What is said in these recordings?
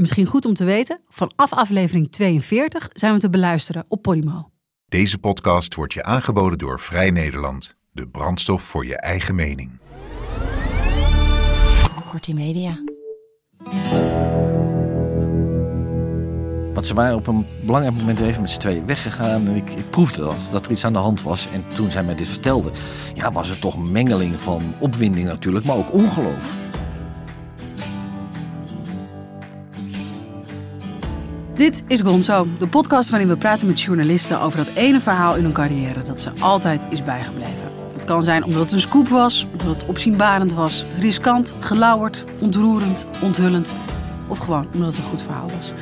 Misschien goed om te weten, vanaf aflevering 42 zijn we te beluisteren op Podimo. Deze podcast wordt je aangeboden door Vrij Nederland. De brandstof voor je eigen mening. Kortie Media. Want ze waren op een belangrijk moment even met z'n tweeën weggegaan. En ik, ik proefde dat, dat er iets aan de hand was. En toen zij mij dit vertelde, ja, was er toch een mengeling van opwinding natuurlijk, maar ook ongeloof. Dit is Gonzo, de podcast waarin we praten met journalisten over dat ene verhaal in hun carrière dat ze altijd is bijgebleven. Het kan zijn omdat het een scoop was, omdat het opzienbarend was, riskant, gelauwerd, ontroerend, onthullend of gewoon omdat het een goed verhaal was.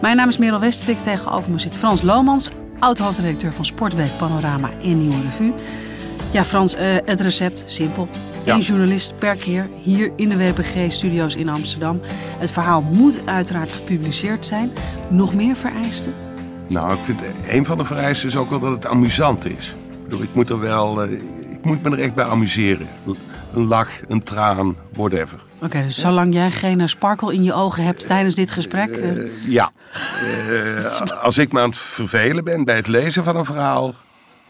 Mijn naam is Merel Westrik, tegenover me zit Frans Lomans, oud-hoofdredacteur van Sportweek Panorama en Nieuwe Revue. Ja, Frans, eh, het recept, simpel. Ja. Eén journalist per keer hier in de WPG-studio's in Amsterdam. Het verhaal moet uiteraard gepubliceerd zijn. Nog meer vereisten? Nou, ik vind een van de vereisten is ook wel dat het amusant is. Ik bedoel, ik moet er wel, eh, ik moet me er echt bij amuseren. Een lach, een traan, whatever. Oké, dus zolang jij geen eh, sparkle in je ogen hebt tijdens dit gesprek... eh, ja. Als ik me aan het vervelen ben bij het lezen van een verhaal,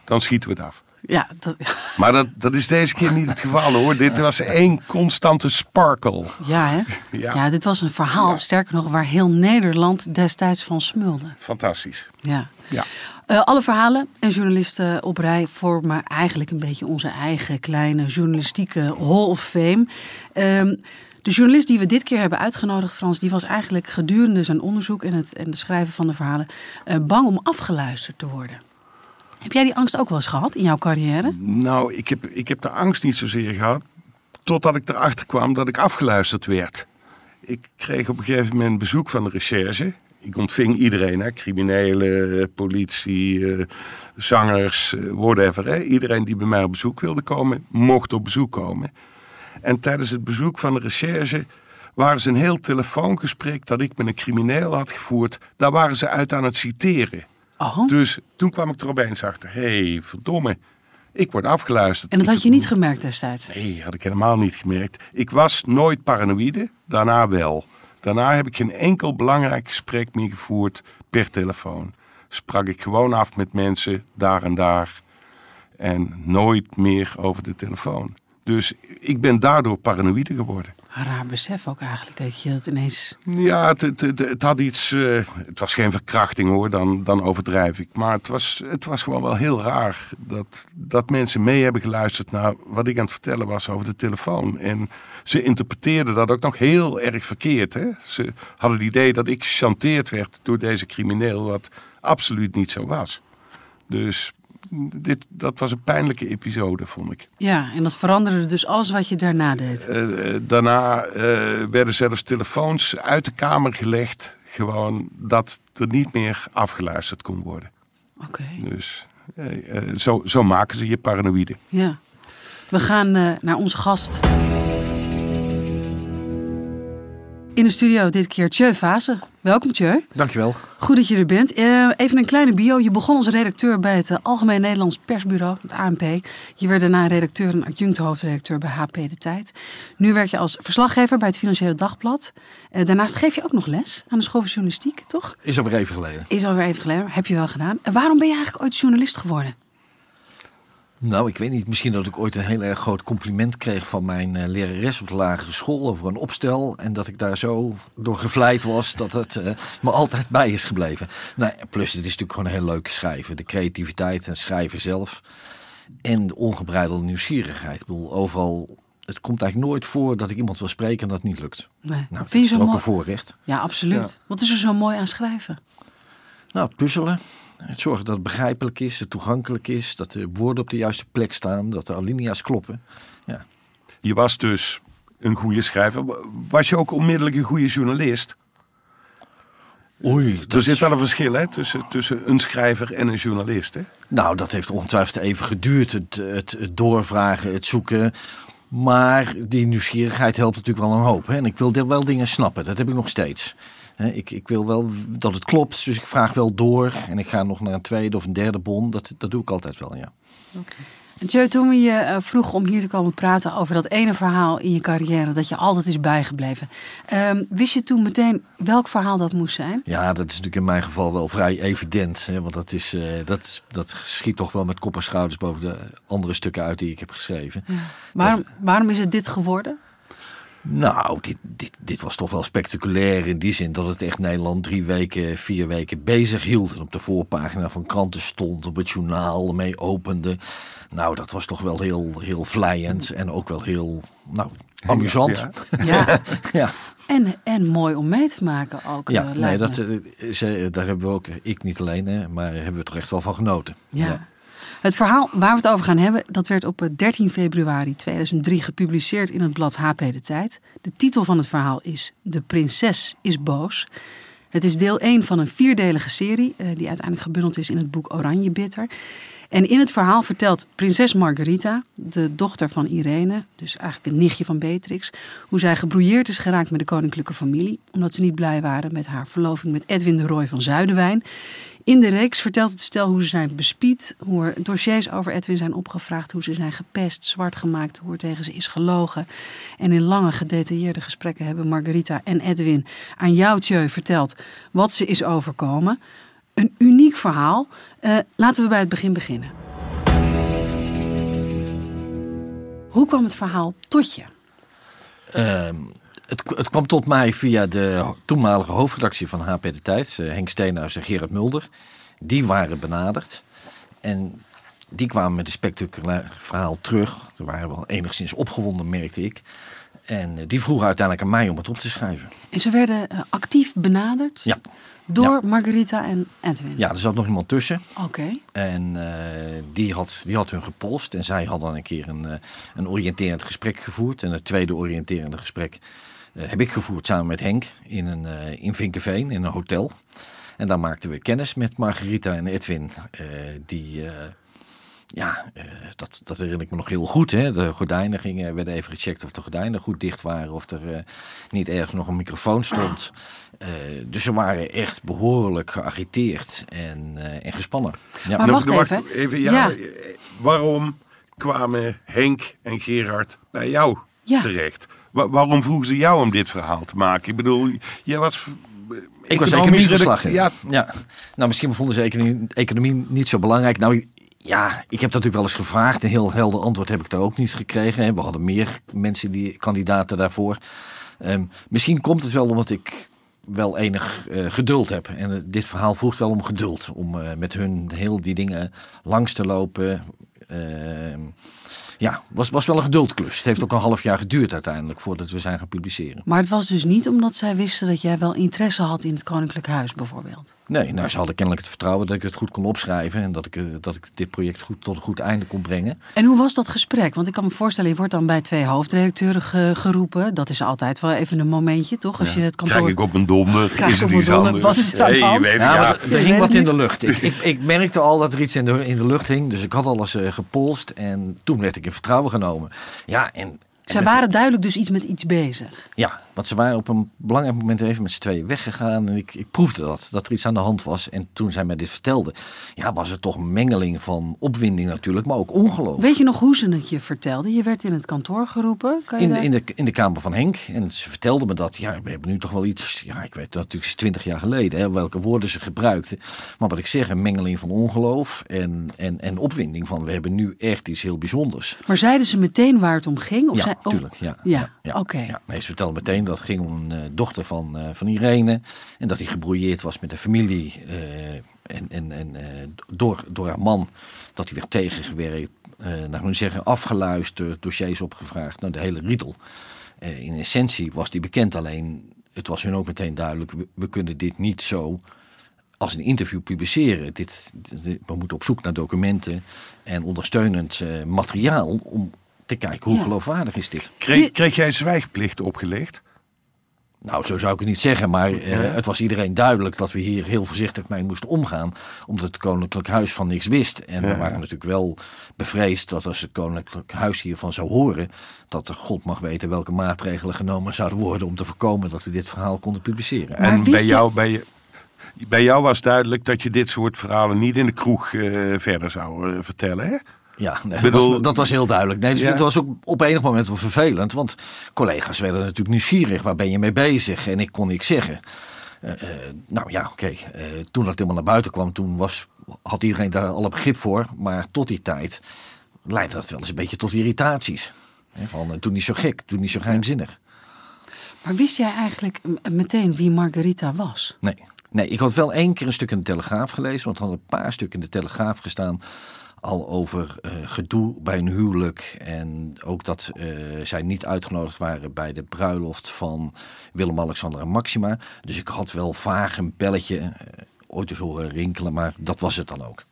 dan schieten we het af. Ja, dat, Maar dat, dat is deze keer niet het geval hoor. Dit was één constante sparkle. ja, hè? Ja. Ja. dit was een verhaal, sterker nog, waar heel Nederland destijds van smulde. Fantastisch. Ja. Ja. Eh, alle verhalen en journalisten op rij vormen eigenlijk een beetje onze eigen kleine journalistieke Hall of Fame. Ehm, de journalist die we dit keer hebben uitgenodigd, Frans, die was eigenlijk gedurende zijn onderzoek en het, en het schrijven van de verhalen eh, bang om afgeluisterd te worden. Heb jij die angst ook wel eens gehad in jouw carrière? Nou, ik heb, ik heb de angst niet zozeer gehad. Totdat ik erachter kwam dat ik afgeluisterd werd. Ik kreeg op een gegeven moment bezoek van de recherche. Ik ontving iedereen, hè, criminelen, politie, eh, zangers, eh, whatever. Hè. Iedereen die bij mij op bezoek wilde komen, mocht op bezoek komen. En tijdens het bezoek van de recherche waren ze een heel telefoongesprek dat ik met een crimineel had gevoerd. Daar waren ze uit aan het citeren. Oh, Dus toen kwam ik er opeens achter. Hé, hey, verdomme. Ik word afgeluisterd. en dat had je niet gemerkt destijds? Nee, had ik helemaal niet gemerkt. Ik was nooit paranoïde, daarna wel. Daarna heb ik geen enkel belangrijk gesprek meer gevoerd per telefoon. Sprak ik gewoon af met mensen, daar en daar. En nooit meer over de telefoon. Dus ik ben daardoor paranoïde geworden. Raar besef ook eigenlijk, dat je dat ineens... Ja, het, het, het, het had iets. eh, het was geen verkrachting hoor, dan, dan overdrijf ik. Maar het was, het was gewoon wel heel raar dat, dat mensen mee hebben geluisterd naar wat ik aan het vertellen was over de telefoon. En ze interpreteerden dat ook nog heel erg verkeerd. Hè? Ze hadden het idee dat ik gechanteerd werd door deze crimineel, wat absoluut niet zo was. Dus dit, dat was een pijnlijke episode, vond ik. Ja, en dat veranderde dus alles wat je daarna deed. Eh, eh, daarna eh, werden zelfs telefoons uit de kamer gelegd. Gewoon dat er niet meer afgeluisterd kon worden. Oké. Dus zo, zo maken ze je paranoïde. Ja. We gaan naar onze gast. In de studio dit keer Tjeu Vase. Welkom Tjeu. Dankjewel. Goed dat je er bent. Eh, even een kleine bio. Je begon als redacteur bij het eh, Algemeen Nederlands Persbureau, het ANP. Je werd daarna redacteur en adjunct hoofdredacteur bij HP De Tijd. Nu werk je als verslaggever bij het Financiële Dagblad. Eh, daarnaast geef je ook nog les aan de school van journalistiek, toch? Is alweer even geleden. Is alweer even geleden. Heb je wel gedaan. En waarom ben je eigenlijk ooit journalist geworden? Nou, ik weet niet. Misschien dat ik ooit een heel erg groot compliment kreeg van mijn eh, lerares op de lagere school over een opstel. En dat ik daar zo door gevleid was dat het eh, me altijd bij is gebleven. Nou, plus het is natuurlijk gewoon heel leuk schrijven. De creativiteit en schrijven zelf. En de ongebreidelde nieuwsgierigheid. Ik bedoel, overal... Het komt eigenlijk nooit voor dat ik iemand wil spreken en dat het niet lukt. Nee. Nou, dat Vind is je toch zo ook een mooi? voorrecht. Ja, absoluut. Ja. Wat is er zo mooi aan schrijven? Nou, puzzelen. Het zorgen dat het begrijpelijk is, dat het toegankelijk is, dat de woorden op de juiste plek staan, dat de alinea's kloppen. Ja. Je was dus een goede schrijver. Was je ook onmiddellijk een goede journalist? Oei, dat Er zit wel een verschil hè, tussen, tussen een schrijver en een journalist. Hè? Nou, dat heeft ongetwijfeld even geduurd. Het, het, het doorvragen, het zoeken. Maar die nieuwsgierigheid helpt natuurlijk wel een hoop. Hè? En ik wil wel dingen snappen. Dat heb ik nog steeds. Ik, ik wil wel dat het klopt. Dus ik vraag wel door. En ik ga nog naar een tweede of een derde bon. Dat, dat doe ik altijd wel, ja. Joe, toen we je eh, vroegen om hier te komen praten over dat ene verhaal in je carrière dat je altijd is bijgebleven. ehm, wist je toen meteen welk verhaal dat moest zijn? Ja, dat is natuurlijk in mijn geval wel vrij evident. Hè? Want dat, is, eh, dat, dat schiet toch wel met kop en schouders boven de andere stukken uit die ik heb geschreven. Waarom, waarom is het dit geworden? Nou, dit, dit, dit was toch wel spectaculair in die zin dat het echt Nederland drie weken, vier weken bezig hield. En op de voorpagina van kranten stond, op het journaal mee opende. Nou, dat was toch wel heel, heel vlijend en ook wel heel nou, amusant. Ja. Ja, Ja, en, en mooi om mee te maken ook. ja eh, nee, dat, eh, ze, daar hebben we ook, ik niet alleen, hè, maar hebben we toch echt wel van genoten. Ja. Het verhaal waar we het over gaan hebben, dat werd op eh, 13 februari 2003 gepubliceerd in het blad HP De Tijd. De titel van het verhaal is De prinses is boos. Het is deel 1 van een vierdelige serie eh, die uiteindelijk gebundeld is in het boek Oranje Bitter. En in het verhaal vertelt prinses Margarita, de dochter van Irene, dus eigenlijk een nichtje van Beatrix, hoe zij gebrouilleerd is geraakt met de koninklijke familie, omdat ze niet blij waren met haar verloving met Edwin de Roy van Zuidenwijn. In de reeks vertelt het stel hoe ze zijn bespied, hoe er dossiers over Edwin zijn opgevraagd, hoe ze zijn gepest, zwart gemaakt, hoe er tegen ze is gelogen. En in lange gedetailleerde gesprekken hebben Margarita en Edwin aan jou, Tjeu, verteld wat ze is overkomen. Een uniek verhaal. Eh, laten we bij het begin beginnen. Hoe kwam het verhaal tot je? Ehm, het, het kwam tot mij via de toenmalige hoofdredactie van HP De Tijd, eh, Henk Steenhuis en Gerard Mulder. Die waren benaderd en die kwamen met een spectaculair verhaal terug. Ze waren wel enigszins opgewonden, merkte ik. En eh, die vroegen uiteindelijk aan mij om het op te schrijven. En ze werden eh, actief benaderd Ja, door Margarita en Edwin. ja er zat nog iemand tussen. Oké. En die, had, die had hun gepolst. En zij hadden een keer een, een oriënterend gesprek gevoerd. En het tweede oriënterende gesprek heb ik gevoerd samen met Henk in, een, eh, in Vinkenveen, in een hotel. En daar maakten we kennis met Margarita en Edwin. eh, die, eh, ja, eh, dat, dat herinner ik me nog heel goed. Hè? De gordijnen gingen, werden even gecheckt of de gordijnen goed dicht waren. Of er eh, niet ergens nog een microfoon stond. Eh, dus ze waren echt behoorlijk geagiteerd en, eh, en gespannen. Ja. Maar Nog- wacht nog- even. ja, Ja. eh, Waarom kwamen Henk en Gerard bij jou Ja. terecht? Wa- waarom vroegen ze jou om dit verhaal te maken? Ik bedoel, jij was... Ik was economieverslaggever. Ja, Ja. Nou, misschien vonden ze economie, economie niet zo belangrijk. Nou, ja, ik heb dat natuurlijk wel eens gevraagd. Een heel helder antwoord heb ik daar ook niet gekregen. We hadden meer mensen, die kandidaten daarvoor. Ehm, misschien komt het wel omdat ik wel enig eh, geduld heb. En eh, dit verhaal vroeg wel om geduld. Om eh, met hun heel die dingen langs te lopen. Ja, was, was wel een geduldklus. Het heeft ook een half jaar geduurd uiteindelijk voordat we zijn gaan publiceren. Maar het was dus niet omdat zij wisten dat jij wel interesse had in het Koninklijk Huis bijvoorbeeld. Nee, nou, ze hadden kennelijk het vertrouwen dat ik het goed kon opschrijven. En dat ik, eh, dat ik dit project goed tot een goed einde kon brengen. En hoe was dat gesprek? Want ik kan me voorstellen, je wordt dan bij twee hoofdredacteuren ge- geroepen. Dat is altijd wel even een momentje, toch? Als je het kantoor... krijg ik op een Krijg is ik het op iets wat is er aan hand? weet het, Ja, ja. maar er- er hing wat het in de lucht. Ik, ik, ik merkte al dat er iets in de, in de lucht hing. Dus ik had alles eh, gepolst. En toen werd ik in vertrouwen genomen. Ja, en, en Zij waren duidelijk dus iets met iets bezig. Ja, want ze waren op een belangrijk moment even met z'n tweeën weggegaan. En ik, ik proefde dat, dat er iets aan de hand was. En toen zij mij dit vertelde, ja, was het toch een mengeling van opwinding natuurlijk, maar ook ongeloof. Weet je nog hoe ze het je vertelden? Je werd in het kantoor geroepen. Kan je In de, in, de, in de kamer van Henk. En ze vertelde me dat. Ja, we hebben nu toch wel iets. Ja, ik weet dat natuurlijk is twintig jaar geleden. Hè, welke woorden ze gebruikten. Maar wat ik zeg, een mengeling van ongeloof. En, en, en opwinding van. We hebben nu echt iets heel bijzonders. Maar zeiden ze meteen waar het om ging? Of ja, natuurlijk. Ja, Ja, oké. Ja, nee, ze vertelde meteen dat ging om een eh, dochter van, eh, van Irene. En dat hij gebrouilleerd was met de familie. eh, en en, en eh, door, door haar man. Dat hij werd tegengewerkt. eh naar hun zeggen afgeluisterd. Dossiers opgevraagd. Nou, de hele riedel. Eh, in essentie was die bekend. Alleen het was hun ook meteen duidelijk. We, we kunnen dit niet zo als een interview publiceren. Dit, dit- we moeten op zoek naar documenten en ondersteunend eh, materiaal om te kijken hoe Ja. geloofwaardig is dit. Kreeg, kreeg jij zwijgplicht opgelegd? Nou, zo zou ik het niet zeggen, maar eh, het was iedereen duidelijk dat we hier heel voorzichtig mee moesten omgaan, omdat het Koninklijk Huis van niks wist. En we waren natuurlijk wel bevreesd dat als het Koninklijk Huis hiervan zou horen, dat de God mag weten welke maatregelen genomen zouden worden om te voorkomen dat we dit verhaal konden publiceren. Maar En bij jou, bij, je, bij jou was duidelijk dat je dit soort verhalen niet in de kroeg eh, verder zou eh, vertellen. Hè? Ja, nee, bedoel- dat, was, dat was heel duidelijk. Nee, dus Ja. Het was ook op enig moment wel vervelend. Want collega's werden natuurlijk nieuwsgierig. Waar ben je mee bezig? En ik kon niks zeggen. Eh, eh, nou ja, oké. eh, toen dat helemaal naar buiten kwam, toen was, had iedereen daar alle begrip voor. Maar tot die tijd leidde dat wel eens een beetje tot irritaties. Hè, van, toen niet zo gek, toen niet zo geheimzinnig. Maar wist jij eigenlijk meteen wie Margarita was? Nee. nee, ik had wel één keer een stuk in de Telegraaf gelezen. Want er hadden een paar stukken in de Telegraaf gestaan. Al over eh, gedoe bij een huwelijk. En ook dat eh, zij niet uitgenodigd waren bij de bruiloft van Willem-Alexander en Maxima. Dus ik had wel vaag een belletje eh, ooit eens horen rinkelen. Maar dat was het dan ook.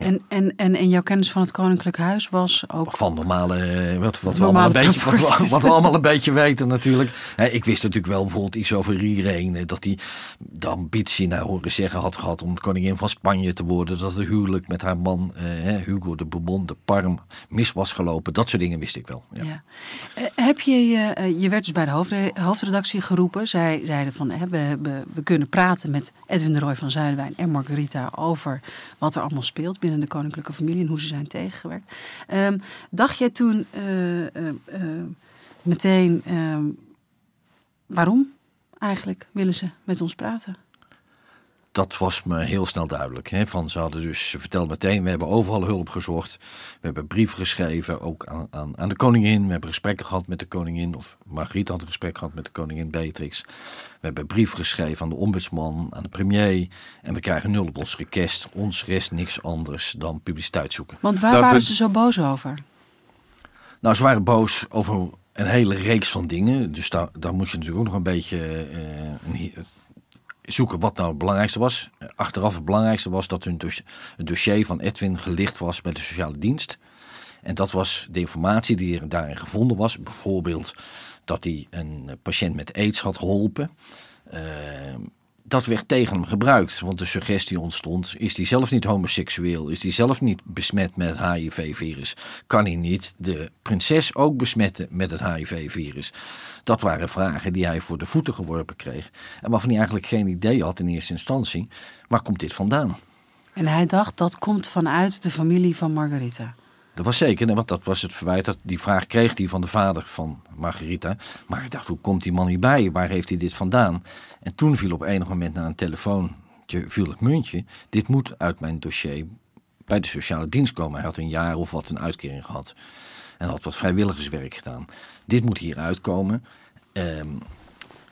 En, en, en, en jouw kennis van het Koninklijk Huis was ook... Van normale, eh, wat, wat, we, allemaal een beetje, wat, we, proporties. wat we allemaal een beetje weten natuurlijk. Ik wist natuurlijk wel bijvoorbeeld iets over Irene. Dat hij de ambitie naar horen zeggen had gehad om koningin van Spanje te worden. Dat de huwelijk met haar man eh, Hugo de Bourbon, de Parm, mis was gelopen. Dat soort dingen wist ik wel. Ja. Ja. Eh, heb je, je, eh, je werd dus bij de hoofdre- hoofdredactie geroepen. Zij zeiden van hè, we, we, we kunnen praten met Edwin de Roy van Zuidwijn en Margarita over wat er allemaal speelt binnen de koninklijke familie en hoe ze zijn tegengewerkt. Ehm, dacht jij toen eh, eh, eh, meteen ehm, waarom eigenlijk willen ze met ons praten? Dat was me heel snel duidelijk. Hè? Van, ze hadden dus, ze vertelde meteen, we hebben overal hulp gezocht. We hebben brieven geschreven, ook aan, aan, aan de koningin. We hebben gesprekken gehad met de koningin, of Margriet had een gesprek gehad met de koningin Beatrix. We hebben brieven geschreven aan de ombudsman, aan de premier. En we krijgen nul op ons request. Ons rest niks anders dan publiciteit zoeken. Want waar Dat waren ze zo boos over? Nou, ze waren boos over een hele reeks van dingen. Dus daar, daar moest je natuurlijk ook nog een beetje eh, een zoeken wat nou het belangrijkste was. Eh, Achteraf het belangrijkste was dat hun het dossier van Edwin gelicht was bij de sociale dienst. En dat was de informatie die er daarin gevonden was. Bijvoorbeeld dat hij een patiënt met aids had geholpen. Eh, dat werd tegen hem gebruikt. Want de suggestie ontstond: is hij zelf niet homoseksueel? Is hij zelf niet besmet met het HIV-virus? Kan hij niet de prinses ook besmetten met het HIV-virus? Dat waren vragen die hij voor de voeten geworpen kreeg. En waarvan hij eigenlijk geen idee had in eerste instantie. Waar komt dit vandaan? En hij dacht dat komt vanuit de familie van Margarita. Dat was zeker, want dat was het verwijt. Dat, die vraag kreeg hij van de vader van Margarita. Maar ik dacht, hoe komt die man hierbij? Waar heeft hij dit vandaan? En toen viel op enig moment na een telefoontje viel het muntje. Dit moet uit mijn dossier bij de sociale dienst komen. Hij had een jaar of wat een uitkering gehad. En had wat vrijwilligerswerk gedaan. Dit moet hier uitkomen. Ehm,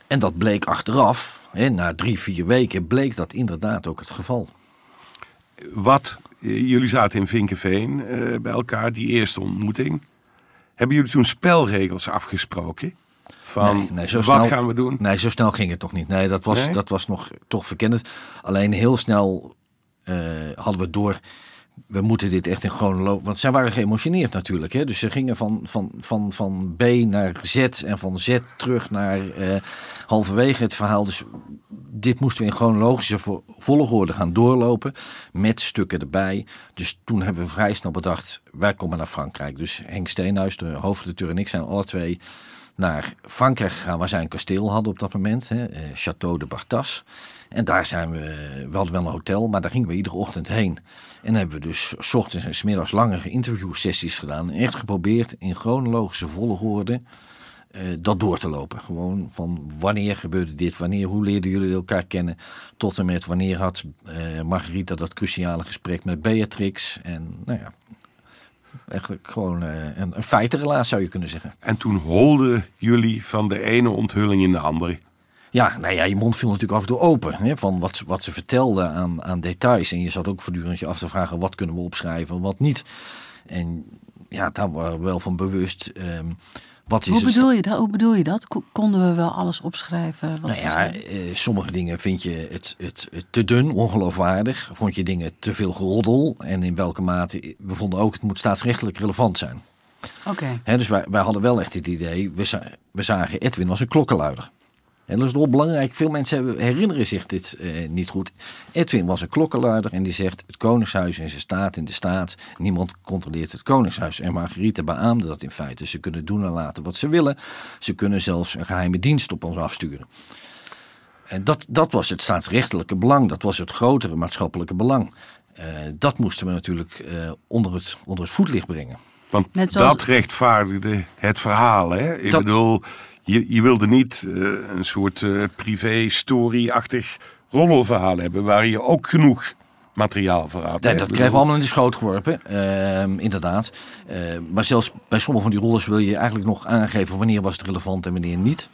en dat bleek achteraf, na drie, vier weken, bleek dat inderdaad ook het geval. Wat, jullie zaten in Vinkenveen eh, bij elkaar, die eerste ontmoeting. Hebben jullie toen spelregels afgesproken? Van Nee, nee, zo wat snel- gaan we doen? Nee, zo snel ging het toch niet. Nee, dat was, Nee? Dat was nog toch verkennend. Alleen heel snel eh, hadden we door. We moeten dit echt in chronologie. Want zij waren geëmotioneerd natuurlijk. Hè? Dus ze gingen van, van, van, van B naar Z en van Z terug naar eh, halverwege het verhaal. Dus dit moesten we in chronologische vo- volgorde gaan doorlopen. Met stukken erbij. Dus toen hebben we vrij snel bedacht. Wij komen naar Frankrijk. Dus Henk Steenhuis, de hoofdredacteur en ik zijn alle twee naar Frankrijk gegaan, waar zij een kasteel hadden op dat moment, hè, eh, Château de Bartas. En daar zijn we, we wel een hotel, maar daar gingen we iedere ochtend heen. En hebben we dus s ochtends en s langere interviewsessies gedaan. En echt geprobeerd in chronologische volgorde eh, dat door te lopen. Gewoon van wanneer gebeurde dit, wanneer, hoe leerden jullie elkaar kennen, tot en met wanneer had eh, Margarita dat cruciale gesprek met Beatrix. En nou ja, eigenlijk gewoon eh, een, een zou je kunnen zeggen. En toen holden jullie van de ene onthulling in de andere. Ja, nou ja, je mond viel natuurlijk af en toe open. Hè, van wat, ze- wat ze vertelde aan, aan details. En je zat ook voortdurend je af te vragen, wat kunnen we opschrijven, wat niet. En ja, daar waren we wel van bewust. ehm, wat is Hoe bedoel, je dat? Hoe bedoel je dat? Ko- Konden we wel alles opschrijven? Wat nou ja, eh, sommige dingen vind je het, het, het te dun, ongeloofwaardig. Vond je dingen te veel geroddel. En in welke mate, we vonden ook, het moet staatsrechtelijk relevant zijn. Oké. Dus wij, wij hadden wel echt het idee, we, we zagen Edwin als een klokkenluider. En dat is wel belangrijk. Veel mensen herinneren zich dit eh, niet goed. Edwin was een klokkenluider en die zegt: Het Koningshuis is een staat in de staat. Niemand controleert het Koningshuis. En Margarethe beaamde dat in feite. Ze kunnen doen en laten wat ze willen. Ze kunnen zelfs een geheime dienst op ons afsturen. En dat, dat was het staatsrechtelijke belang. Dat was het grotere maatschappelijke belang. Uh, dat moesten we natuurlijk uh, onder, het, onder het voetlicht brengen. Want zoals... dat rechtvaardigde het verhaal. Hè? Ik dat... bedoel, je, je wilde niet uh, een soort privé-story-achtig roddelverhaal hebben... waar je ook genoeg materiaal voor had. Nee, dat kregen we allemaal in de schoot geworpen, uh, inderdaad. Uh, maar zelfs bij sommige van die rollers wil je eigenlijk nog aangeven wanneer was het relevant en wanneer niet.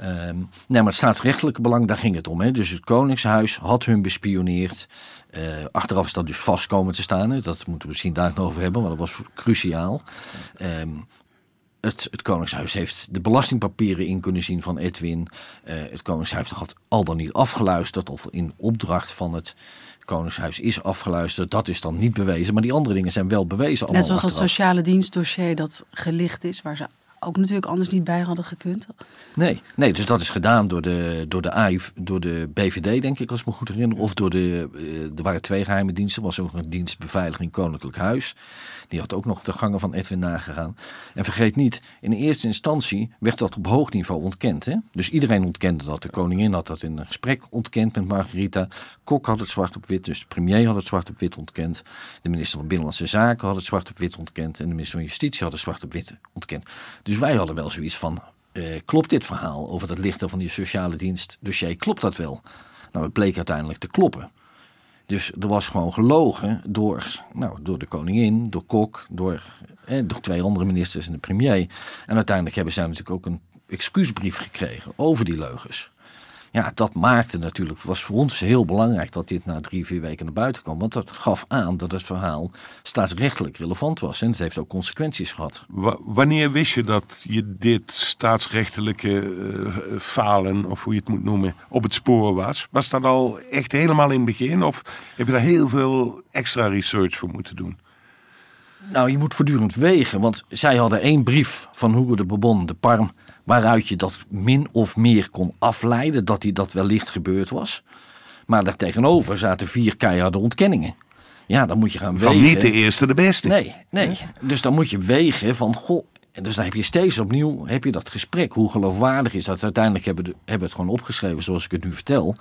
Um, nee, maar het staatsrechtelijke belang, daar ging het om. Hè. Dus het Koningshuis had hun bespioneerd. Uh, achteraf is dat dus vast komen te staan. Hè. Dat moeten we misschien daar nog over hebben, maar dat was cruciaal. Um, het, het, Koningshuis heeft de belastingpapieren in kunnen zien van Edwin. Uh, het Koningshuis had al dan niet afgeluisterd of in opdracht van het Koningshuis is afgeluisterd. Dat is dan niet bewezen, maar die andere dingen zijn wel bewezen. Net zoals achteraf. het sociale dienstdossier dat gelicht is, waar ze ook natuurlijk anders niet bij hadden gekund. Nee, nee dus dat is gedaan door de, door de AIV, door de BVD, denk ik, als ik me goed herinner. Of door de, eh, er waren twee geheime diensten. Er was ook een dienst beveiliging Koninklijk Huis. Die had ook nog de gangen van Edwin nagegaan. En vergeet niet, in eerste instantie werd dat op hoog niveau ontkend. Hè? Dus iedereen ontkende dat. De koningin had dat in een gesprek ontkend met Margarita. Kok had het zwart op wit, dus de premier had het zwart op wit ontkend. De minister van Binnenlandse Zaken had het zwart op wit ontkend. En de minister van Justitie had het zwart op wit ontkend. Dus wij hadden wel zoiets van, uh, klopt dit verhaal over dat lichten van die sociale dienst dossier, klopt dat wel? Nou, het bleek uiteindelijk te kloppen. Dus er was gewoon gelogen door, nou, door de koningin, door Kok, door, eh, door twee andere ministers en de premier. En uiteindelijk hebben zij natuurlijk ook een excuusbrief gekregen over die leugens. Ja, dat maakte natuurlijk, was voor ons heel belangrijk dat dit na drie, vier weken naar buiten kwam. Want dat gaf aan dat het verhaal staatsrechtelijk relevant was. En het heeft ook consequenties gehad. wanneer wist je dat je dit staatsrechtelijke uh, falen, of hoe je het moet noemen, op het spoor was? Was dat al echt helemaal in het begin? Of heb je daar heel veel extra research voor moeten doen? Nou, je moet voortdurend wegen. Want zij hadden één brief van Hugo de Bourbon, de Parm waaruit je dat min of meer kon afleiden dat die dat wellicht gebeurd was. Maar daartegenover zaten vier keiharde ontkenningen. Ja, dan moet je gaan wegen. Van niet de eerste de beste. Nee, nee. Dus dan moet je wegen van, goh, dus dan heb je steeds opnieuw heb je dat gesprek. Hoe geloofwaardig is dat? Uiteindelijk hebben, we, hebben we het gewoon opgeschreven zoals ik het nu vertel.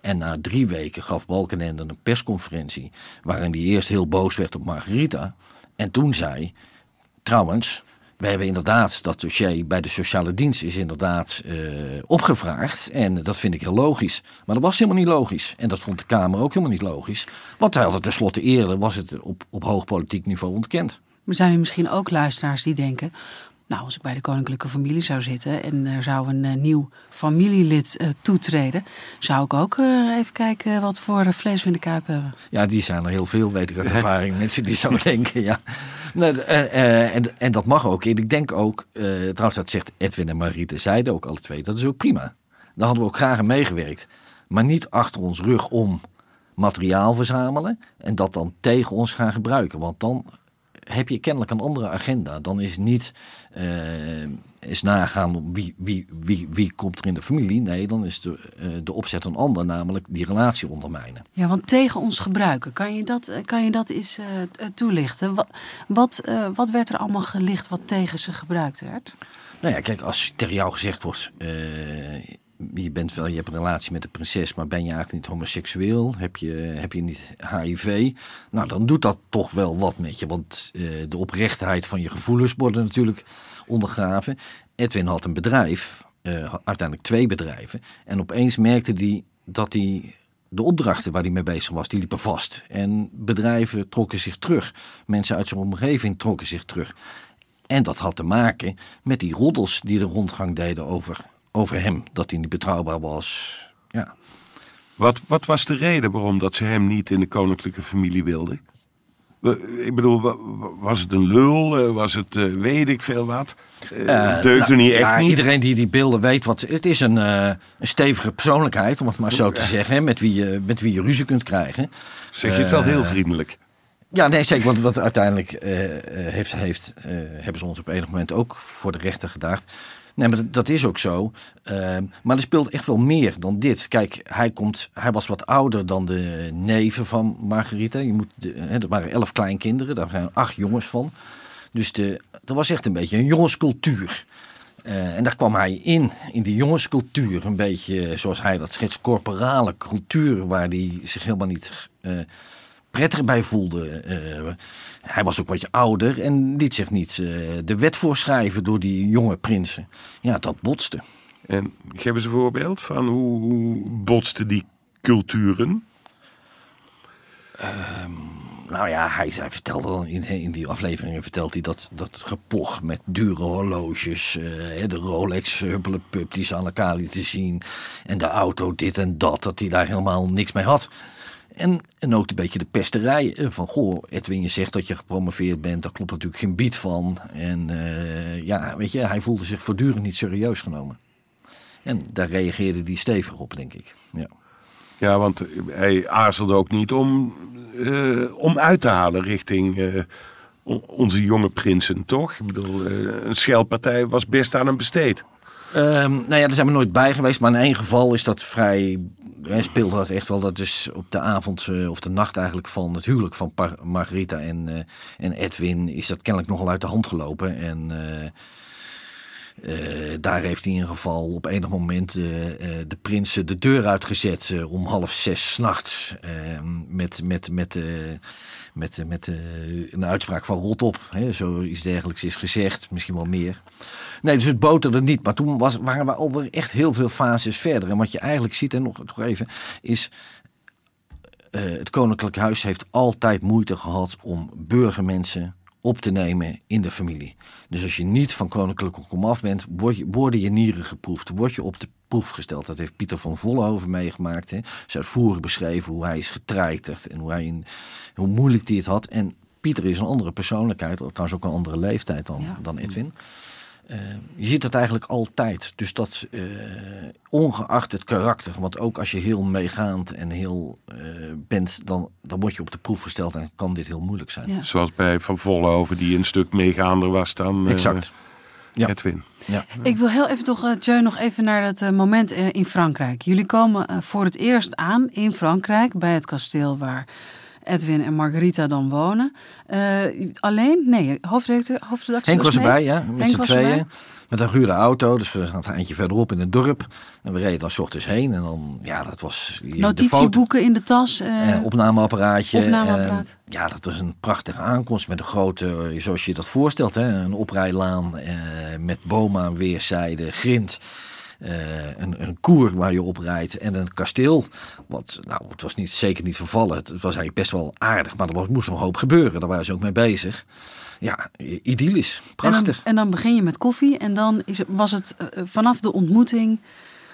En na drie weken gaf Balkenende een persconferentie... waarin hij eerst heel boos werd op Margarita. En toen zei, trouwens, we hebben inderdaad dat dossier bij de sociale dienst is inderdaad uh, opgevraagd. En dat vind ik heel logisch. Maar dat was helemaal niet logisch. En dat vond de Kamer ook helemaal niet logisch. Want hij had tenslotte eerder, was het op, op hoog politiek niveau ontkend. Er zijn er misschien ook luisteraars die denken... Nou, als ik bij de koninklijke familie zou zitten en er zou een uh, nieuw familielid uh, toetreden, zou ik ook uh, even kijken wat voor vlees we in de kuip hebben. Ja, die zijn er heel veel, weet ik uit ervaring. Mensen die zo denken, ja. En, en dat mag ook. En ik denk ook, trouwens dat zegt Edwin en Mariette, zeiden ook alle twee, dat is ook prima. Daar hadden we ook graag aan meegewerkt. Maar niet achter ons rug om materiaal verzamelen en dat dan tegen ons gaan gebruiken. Want dan heb je kennelijk een andere agenda. Dan is niet uh, is nagaan wie, wie, wie, wie komt er in de familie. Nee, dan is de, uh, de opzet een ander, namelijk die relatie ondermijnen. Ja, want tegen ons gebruiken, kan je dat, kan je dat eens toelichten? Wat, wat, wat werd er allemaal gelicht wat tegen ze gebruikt werd? Nou ja, kijk, als tegen jou gezegd wordt je, bent wel, je hebt een relatie met de prinses, maar ben je eigenlijk niet homoseksueel? Heb je, heb je niet HIV? Nou, dan doet dat toch wel wat met je. Want uh, de oprechtheid van je gevoelens worden natuurlijk ondergraven. Edwin had een bedrijf, uh, uiteindelijk twee bedrijven. En opeens merkte hij dat hij de opdrachten waar hij mee bezig was, die liepen vast. En bedrijven trokken zich terug. Mensen uit zijn omgeving trokken zich terug. En dat had te maken met die roddels die de rondgang deden over over hem, dat hij niet betrouwbaar was. Ja. Wat, wat was de reden waarom dat ze hem niet in de koninklijke familie wilden? Ik bedoel, was het een lul? Eh, was het uh, weet ik veel wat? Uh, Deugde nou, niet echt ja, niet? Iedereen die die beelden weet wat... Het is een, uh, een stevige persoonlijkheid, om het maar zo te zeggen. Met wie, je, met wie je ruzie kunt krijgen. Zeg je het wel heel vriendelijk. Ja, nee, zeker. Want wat uiteindelijk heeft, heeft, hebben ze ons op enig moment ook voor de rechter gedaagd. Nee, maar dat, dat is ook zo. Ehm, maar er speelt echt wel meer dan dit. Kijk, hij, komt, hij was wat ouder dan de neven van Margarita. Je moet hè, er waren elf kleinkinderen, daar zijn acht jongens van. Dus er was echt een beetje een jongenscultuur. Eh, en daar kwam hij in, in die jongenscultuur. Een beetje zoals hij dat schetst, corporale cultuur, waar hij zich helemaal niet eh, prettig bij voelde. Eh, hij was ook wat ouder en liet zich niet eh, de wet voorschrijven door die jonge prinsen. Ja, dat botste. En geef eens een voorbeeld van hoe, hoe botsten die culturen? Nou ja, hij, hij vertelde dan in, in die afleveringen vertelt hij dat, dat gepoch met dure horloges, eh, de Rolex Huppelepup die ze aan elkaar lieten zien en de auto dit en dat, dat hij daar helemaal niks mee had. En, en ook een beetje de pesterij eh, van, goh, Edwin, je zegt dat je gepromoveerd bent, daar klopt natuurlijk geen bied van. En eh, ja, weet je, hij voelde zich voortdurend niet serieus genomen. En daar reageerde hij stevig op, denk ik. Ja. Ja, want hij aarzelde ook niet om, eh, om uit te halen richting on- onze jonge prinsen, toch? Ik bedoel, een schelpartij was best aan hem besteed. Ehm, nou ja, daar zijn we nooit bij geweest. Maar in één geval is dat vrij. Hij speelde dat echt wel. Dat is op de avond eh, of de nacht eigenlijk van het huwelijk van Margarita en, eh, en Edwin. Is dat kennelijk nogal uit de hand gelopen. En eh, daar heeft hij in ieder geval op enig moment de prins eh, de deur uitgezet om half zes s'nachts. nachts met, met, met, met, met eh, een uitspraak van rot op. Hè, zoiets dergelijks is gezegd, misschien wel meer. Nee, dus het boterde niet. Maar toen was, waren we alweer echt heel veel fases verder. En wat je eigenlijk ziet, en nog, nog even, is... eh, het Koninklijk Huis heeft altijd moeite gehad om burgermensen op te nemen in de familie. Dus als je niet van koninklijke komaf bent, word je, worden je nieren geproefd. Word je op de proef gesteld. Dat heeft Pieter van Vollenhoven meegemaakt. Hè. Ze uitvoerig beschreven hoe hij is getreiterd en hoe, hij in, hoe moeilijk hij het had. En Pieter is een andere persoonlijkheid, trouwens ook een andere leeftijd dan, Ja. dan Edwin. Eh, je ziet dat eigenlijk altijd. Dus dat eh, ongeacht het karakter, want ook als je heel meegaand en heel eh, bent, dan, dan word je op de proef gesteld en kan dit heel moeilijk zijn. Ja. Zoals bij Van Vollenhoven, die een stuk meegaander was dan eh, Exact. Ja. Edwin. Ja. Ik wil heel even toch, Tjeu, nog even naar dat moment in Frankrijk. Jullie komen voor het eerst aan in Frankrijk bij het kasteel waar Edwin en Margarita dan wonen. Eh, alleen? Nee, hoofdredacteur, hoofdredactie Henk was erbij, ja, met z'n tweeën. Met een gehuurde auto, dus we zaten een eindje verderop in het dorp. En we reden dan 's ochtends heen en dan, ja, dat was... Notitieboeken in de tas. eh, Eh, opnameapparaatje. opnameapparaat. Eh, ja, dat was een prachtige aankomst met een grote, zoals je dat voorstelt, hè, een oprijlaan eh, met bomen aan weerszijden, grind. Eh, een, een koer waar je op rijdt en een kasteel. Wat, nou, het was niet, zeker niet vervallen. Het was eigenlijk best wel aardig, maar er was, moest nog een hoop gebeuren. Daar waren ze ook mee bezig. Ja, idyllisch. en, dan, Prachtig. en dan begin je met koffie en dan is was het eh, vanaf de ontmoeting.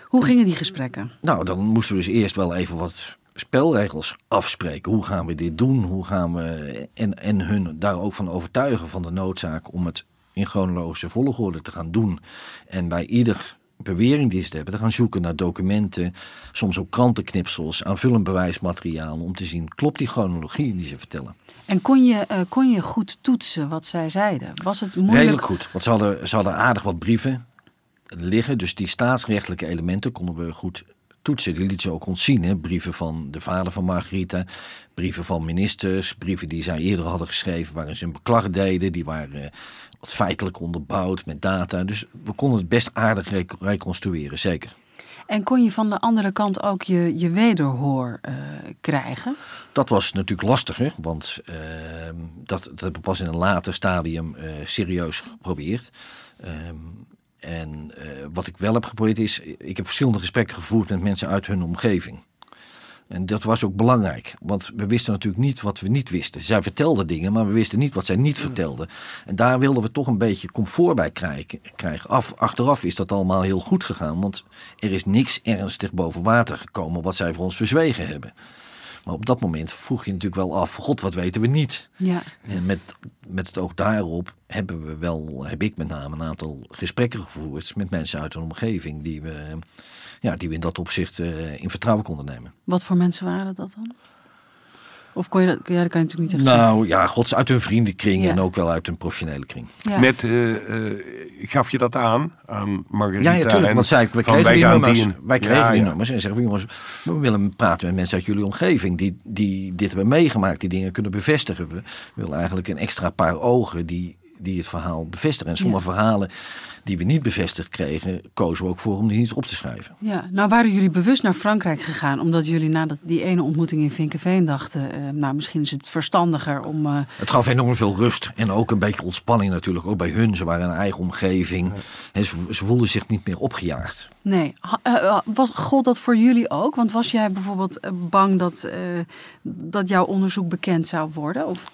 Hoe gingen die gesprekken? Nou, dan moesten we dus eerst wel even wat spelregels afspreken. Hoe gaan we dit doen? Hoe gaan we en, en hun daar ook van overtuigen van de noodzaak om het in chronologische volgorde te gaan doen. En bij ieder bewering die ze hebben, te gaan zoeken naar documenten, soms ook krantenknipsels, aanvullend bewijsmateriaal om te zien, klopt die chronologie die ze vertellen? En kon je, eh, kon je goed toetsen wat zij zeiden? Was het moeilijk? Redelijk goed, want ze hadden, ze hadden aardig wat brieven liggen. Dus die staatsrechtelijke elementen konden we goed toetsen. Die lieten ze ook ons zien. Hè? Brieven van de vader van Margarita, brieven van ministers, brieven die zij eerder hadden geschreven waarin ze een beklag deden. Die waren eh, wat feitelijk onderbouwd met data. Dus we konden het best aardig rec- reconstrueren, zeker. En kon je van de andere kant ook je, je wederhoor eh, krijgen? Dat was natuurlijk lastiger, want ehm, dat, dat heb ik pas in een later stadium eh, serieus geprobeerd. En eh, wat ik wel heb geprobeerd is, ik heb verschillende gesprekken gevoerd met mensen uit hun omgeving. En dat was ook belangrijk, want we wisten natuurlijk niet wat we niet wisten. Zij vertelden dingen, maar we wisten niet wat zij niet vertelden. En daar wilden we toch een beetje comfort bij krijgen. krijgen. Af, achteraf is dat allemaal heel goed gegaan, want er is niks ernstig boven water gekomen wat zij voor ons verzwegen hebben. Maar op dat moment vroeg je natuurlijk wel af, god, wat weten we niet? Ja. En met, met het oog daarop hebben we wel, heb ik met name een aantal gesprekken gevoerd met mensen uit een omgeving die we, ja, die we in dat opzicht eh, in vertrouwen konden nemen. Wat voor mensen waren dat dan? Of kon je dat, ja, dat kan je natuurlijk niet echt Nou ja, gods uit hun vriendenkring Ja. en ook wel uit een professionele kring. zeggen. Ja. Met, eh, eh, gaf je dat aan, aan Margarita? Ja, ja, tuurlijk. en Want zij, we van, kregen die nummers. wij kregen Ja, die ja. nummers en zeggen jongens, we willen praten met mensen uit jullie omgeving die, die dit hebben meegemaakt, die dingen kunnen bevestigen. We willen eigenlijk een extra paar ogen die, die het verhaal bevestigen. En sommige verhalen die we niet bevestigd kregen, kozen we ook voor om die niet op te schrijven. Ja, nou waren jullie bewust naar Frankrijk gegaan omdat jullie na dat, die ene ontmoeting in Vinkenveen dachten, eh, nou misschien is het verstandiger om. eh, Het gaf enorm veel rust en ook een beetje ontspanning natuurlijk. Ook bij hun, ze waren een eigen omgeving. En ze, ze voelden zich niet meer opgejaagd. nee, eh, was, gold dat voor jullie ook? Want was jij bijvoorbeeld bang dat, eh, dat jouw onderzoek bekend zou worden? Of?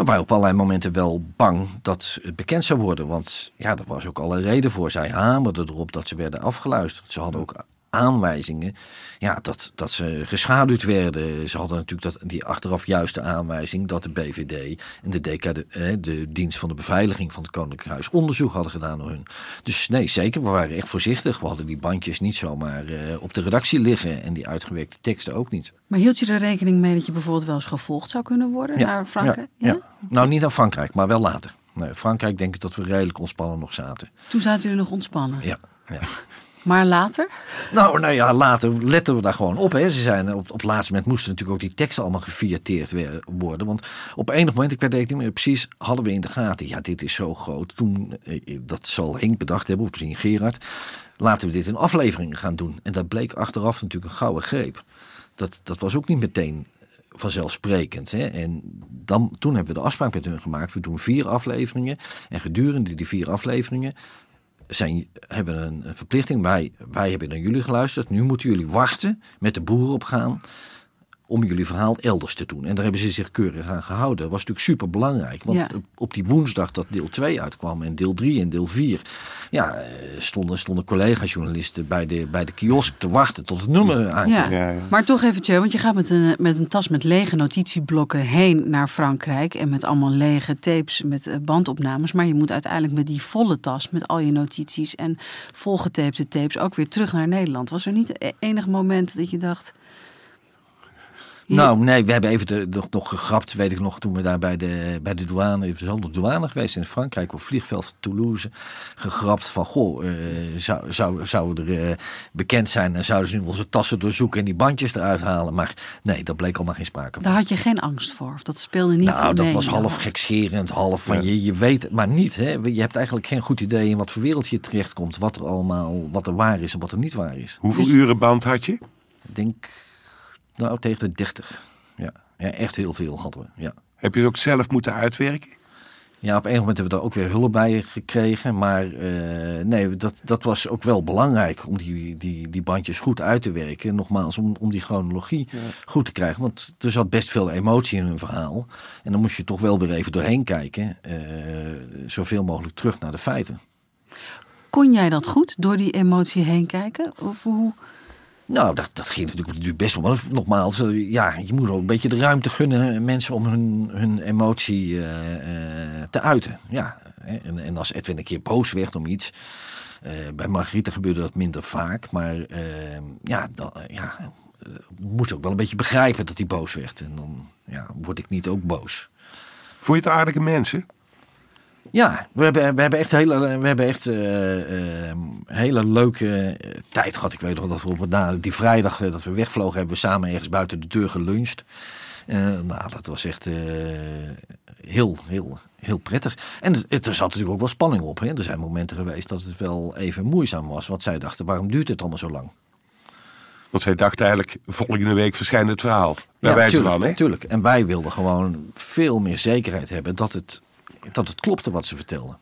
We waren op allerlei momenten wel bang dat het bekend zou worden. Want ja, er was ook alle reden voor. Zij hamerden erop dat ze werden afgeluisterd. Ze hadden ook aanwijzingen ja, dat, dat ze geschaduwd werden. Ze hadden natuurlijk dat, die achteraf juiste aanwijzing dat de BVD en de, DK, de, eh, de dienst van de beveiliging van het Koninklijk Huis onderzoek hadden gedaan naar hun. Dus nee, zeker, we waren echt voorzichtig. We hadden die bandjes niet zomaar eh, op de redactie liggen en die uitgewerkte teksten ook niet. Maar hield je er rekening mee dat je bijvoorbeeld wel eens gevolgd zou kunnen worden naar Frankrijk? Ja, ja. Nou, niet naar Frankrijk, maar wel later. Nee, Frankrijk denk ik dat we redelijk ontspannen nog zaten. Toen zaten jullie nog ontspannen. Ja, ja. Maar later? Nou, nou ja, later letten we daar gewoon op. Hè. Ze zijn, op, op het laatste moment moesten natuurlijk ook die teksten allemaal gefiateerd weer- worden. Want op enig moment, ik weet het niet meer precies, hadden we in de gaten. Ja, dit is zo groot. Toen, eh, dat zal Henk bedacht hebben, of misschien Gerard. Laten we dit in afleveringen gaan doen. En dat bleek achteraf natuurlijk een gouden greep. Dat, dat was ook niet meteen vanzelfsprekend. Hè? En dan, toen hebben we de afspraak met hun gemaakt. We doen vier afleveringen. En gedurende die vier afleveringen zijn, hebben een, verplichting. Wij, wij hebben naar jullie geluisterd. Nu moeten jullie wachten met de boeren opgaan om jullie verhaal elders te doen. En daar hebben ze zich keurig aan gehouden. Dat was natuurlijk super belangrijk. Want Ja. op- die woensdag dat deel 2 uitkwam en deel 3 en deel 4... Ja, eh, stonden, stonden collega-journalisten bij de, bij de kiosk te wachten tot het nummer aankwam. Ja. Ja, ja. Maar toch even, Tjeu, want je gaat met een, met een tas met lege notitieblokken heen naar Frankrijk. En met allemaal lege tapes met eh, bandopnames. Maar je moet uiteindelijk met die volle tas, met al je notities en volgetapte tapes, ook weer terug naar Nederland. Was er niet e- enig moment dat je dacht. Nou, nee, we hebben even de, nog, nog gegrapt, weet ik nog, toen we daar bij de, bij de douane, we zijn op de douane geweest in Frankrijk, op vliegveld van Toulouse, gegrapt van, goh, eh, zou, zou, zou er eh, bekend zijn en zouden ze nu onze tassen doorzoeken en die bandjes eruit halen. Maar nee, dat bleek allemaal geen sprake van. Daar had je geen angst voor. Of dat speelde niet Nou, dat mee was half hoofd. gekscherend, half van je, je weet het maar niet. Hè? Je hebt eigenlijk geen goed idee in wat voor wereld je terechtkomt, wat er allemaal, wat er waar is en wat er niet waar is. Hoeveel uren band had je? Ik denk, nou, tegen de 30. Ja, ja echt heel veel hadden we, ja. Heb je het ook zelf moeten uitwerken? Ja, op een moment hebben we daar ook weer hulp bij gekregen. Maar eh, nee, dat, dat was ook wel belangrijk om die, die, die bandjes goed uit te werken. Nogmaals, om, om die chronologie goed te krijgen. Want er zat best veel emotie in hun verhaal. En dan moest je toch wel weer even doorheen kijken. eh, zoveel mogelijk terug naar de feiten. Kon jij dat goed door die emotie heen kijken? Of hoe? Nou, dat, dat ging natuurlijk best wel. Maar nogmaals, eh, ja, je moet ook een beetje de ruimte gunnen eh, mensen om hun, hun emotie eh, te uiten. Ja, en, en als Edwin een keer boos werd om iets. bij Margriete gebeurde dat minder vaak. Maar eh, ja, dan, ja, moest ook wel een beetje begrijpen dat hij boos werd. En dan ja, word ik niet ook boos. Vond je het aardige mensen? Ja, we hebben, we hebben echt hele, we hebben echt, eh, eh, hele leuke eh, tijd gehad. Ik weet nog dat we op, na die vrijdag dat we wegvlogen, hebben we samen ergens buiten de deur geluncht. Nou, dat was echt heel, heel, heel prettig. En het, het- er zat natuurlijk ook wel spanning op. Hè? Er zijn momenten geweest dat het wel even moeizaam was. Want zij dachten, waarom duurt het allemaal zo lang? Want zij dacht eigenlijk, volgende week verschijnt het verhaal. Bij wijze tuurlijk, van, hè? tuurlijk. En wij wilden gewoon veel meer zekerheid hebben dat het, dat het klopte wat ze vertelden.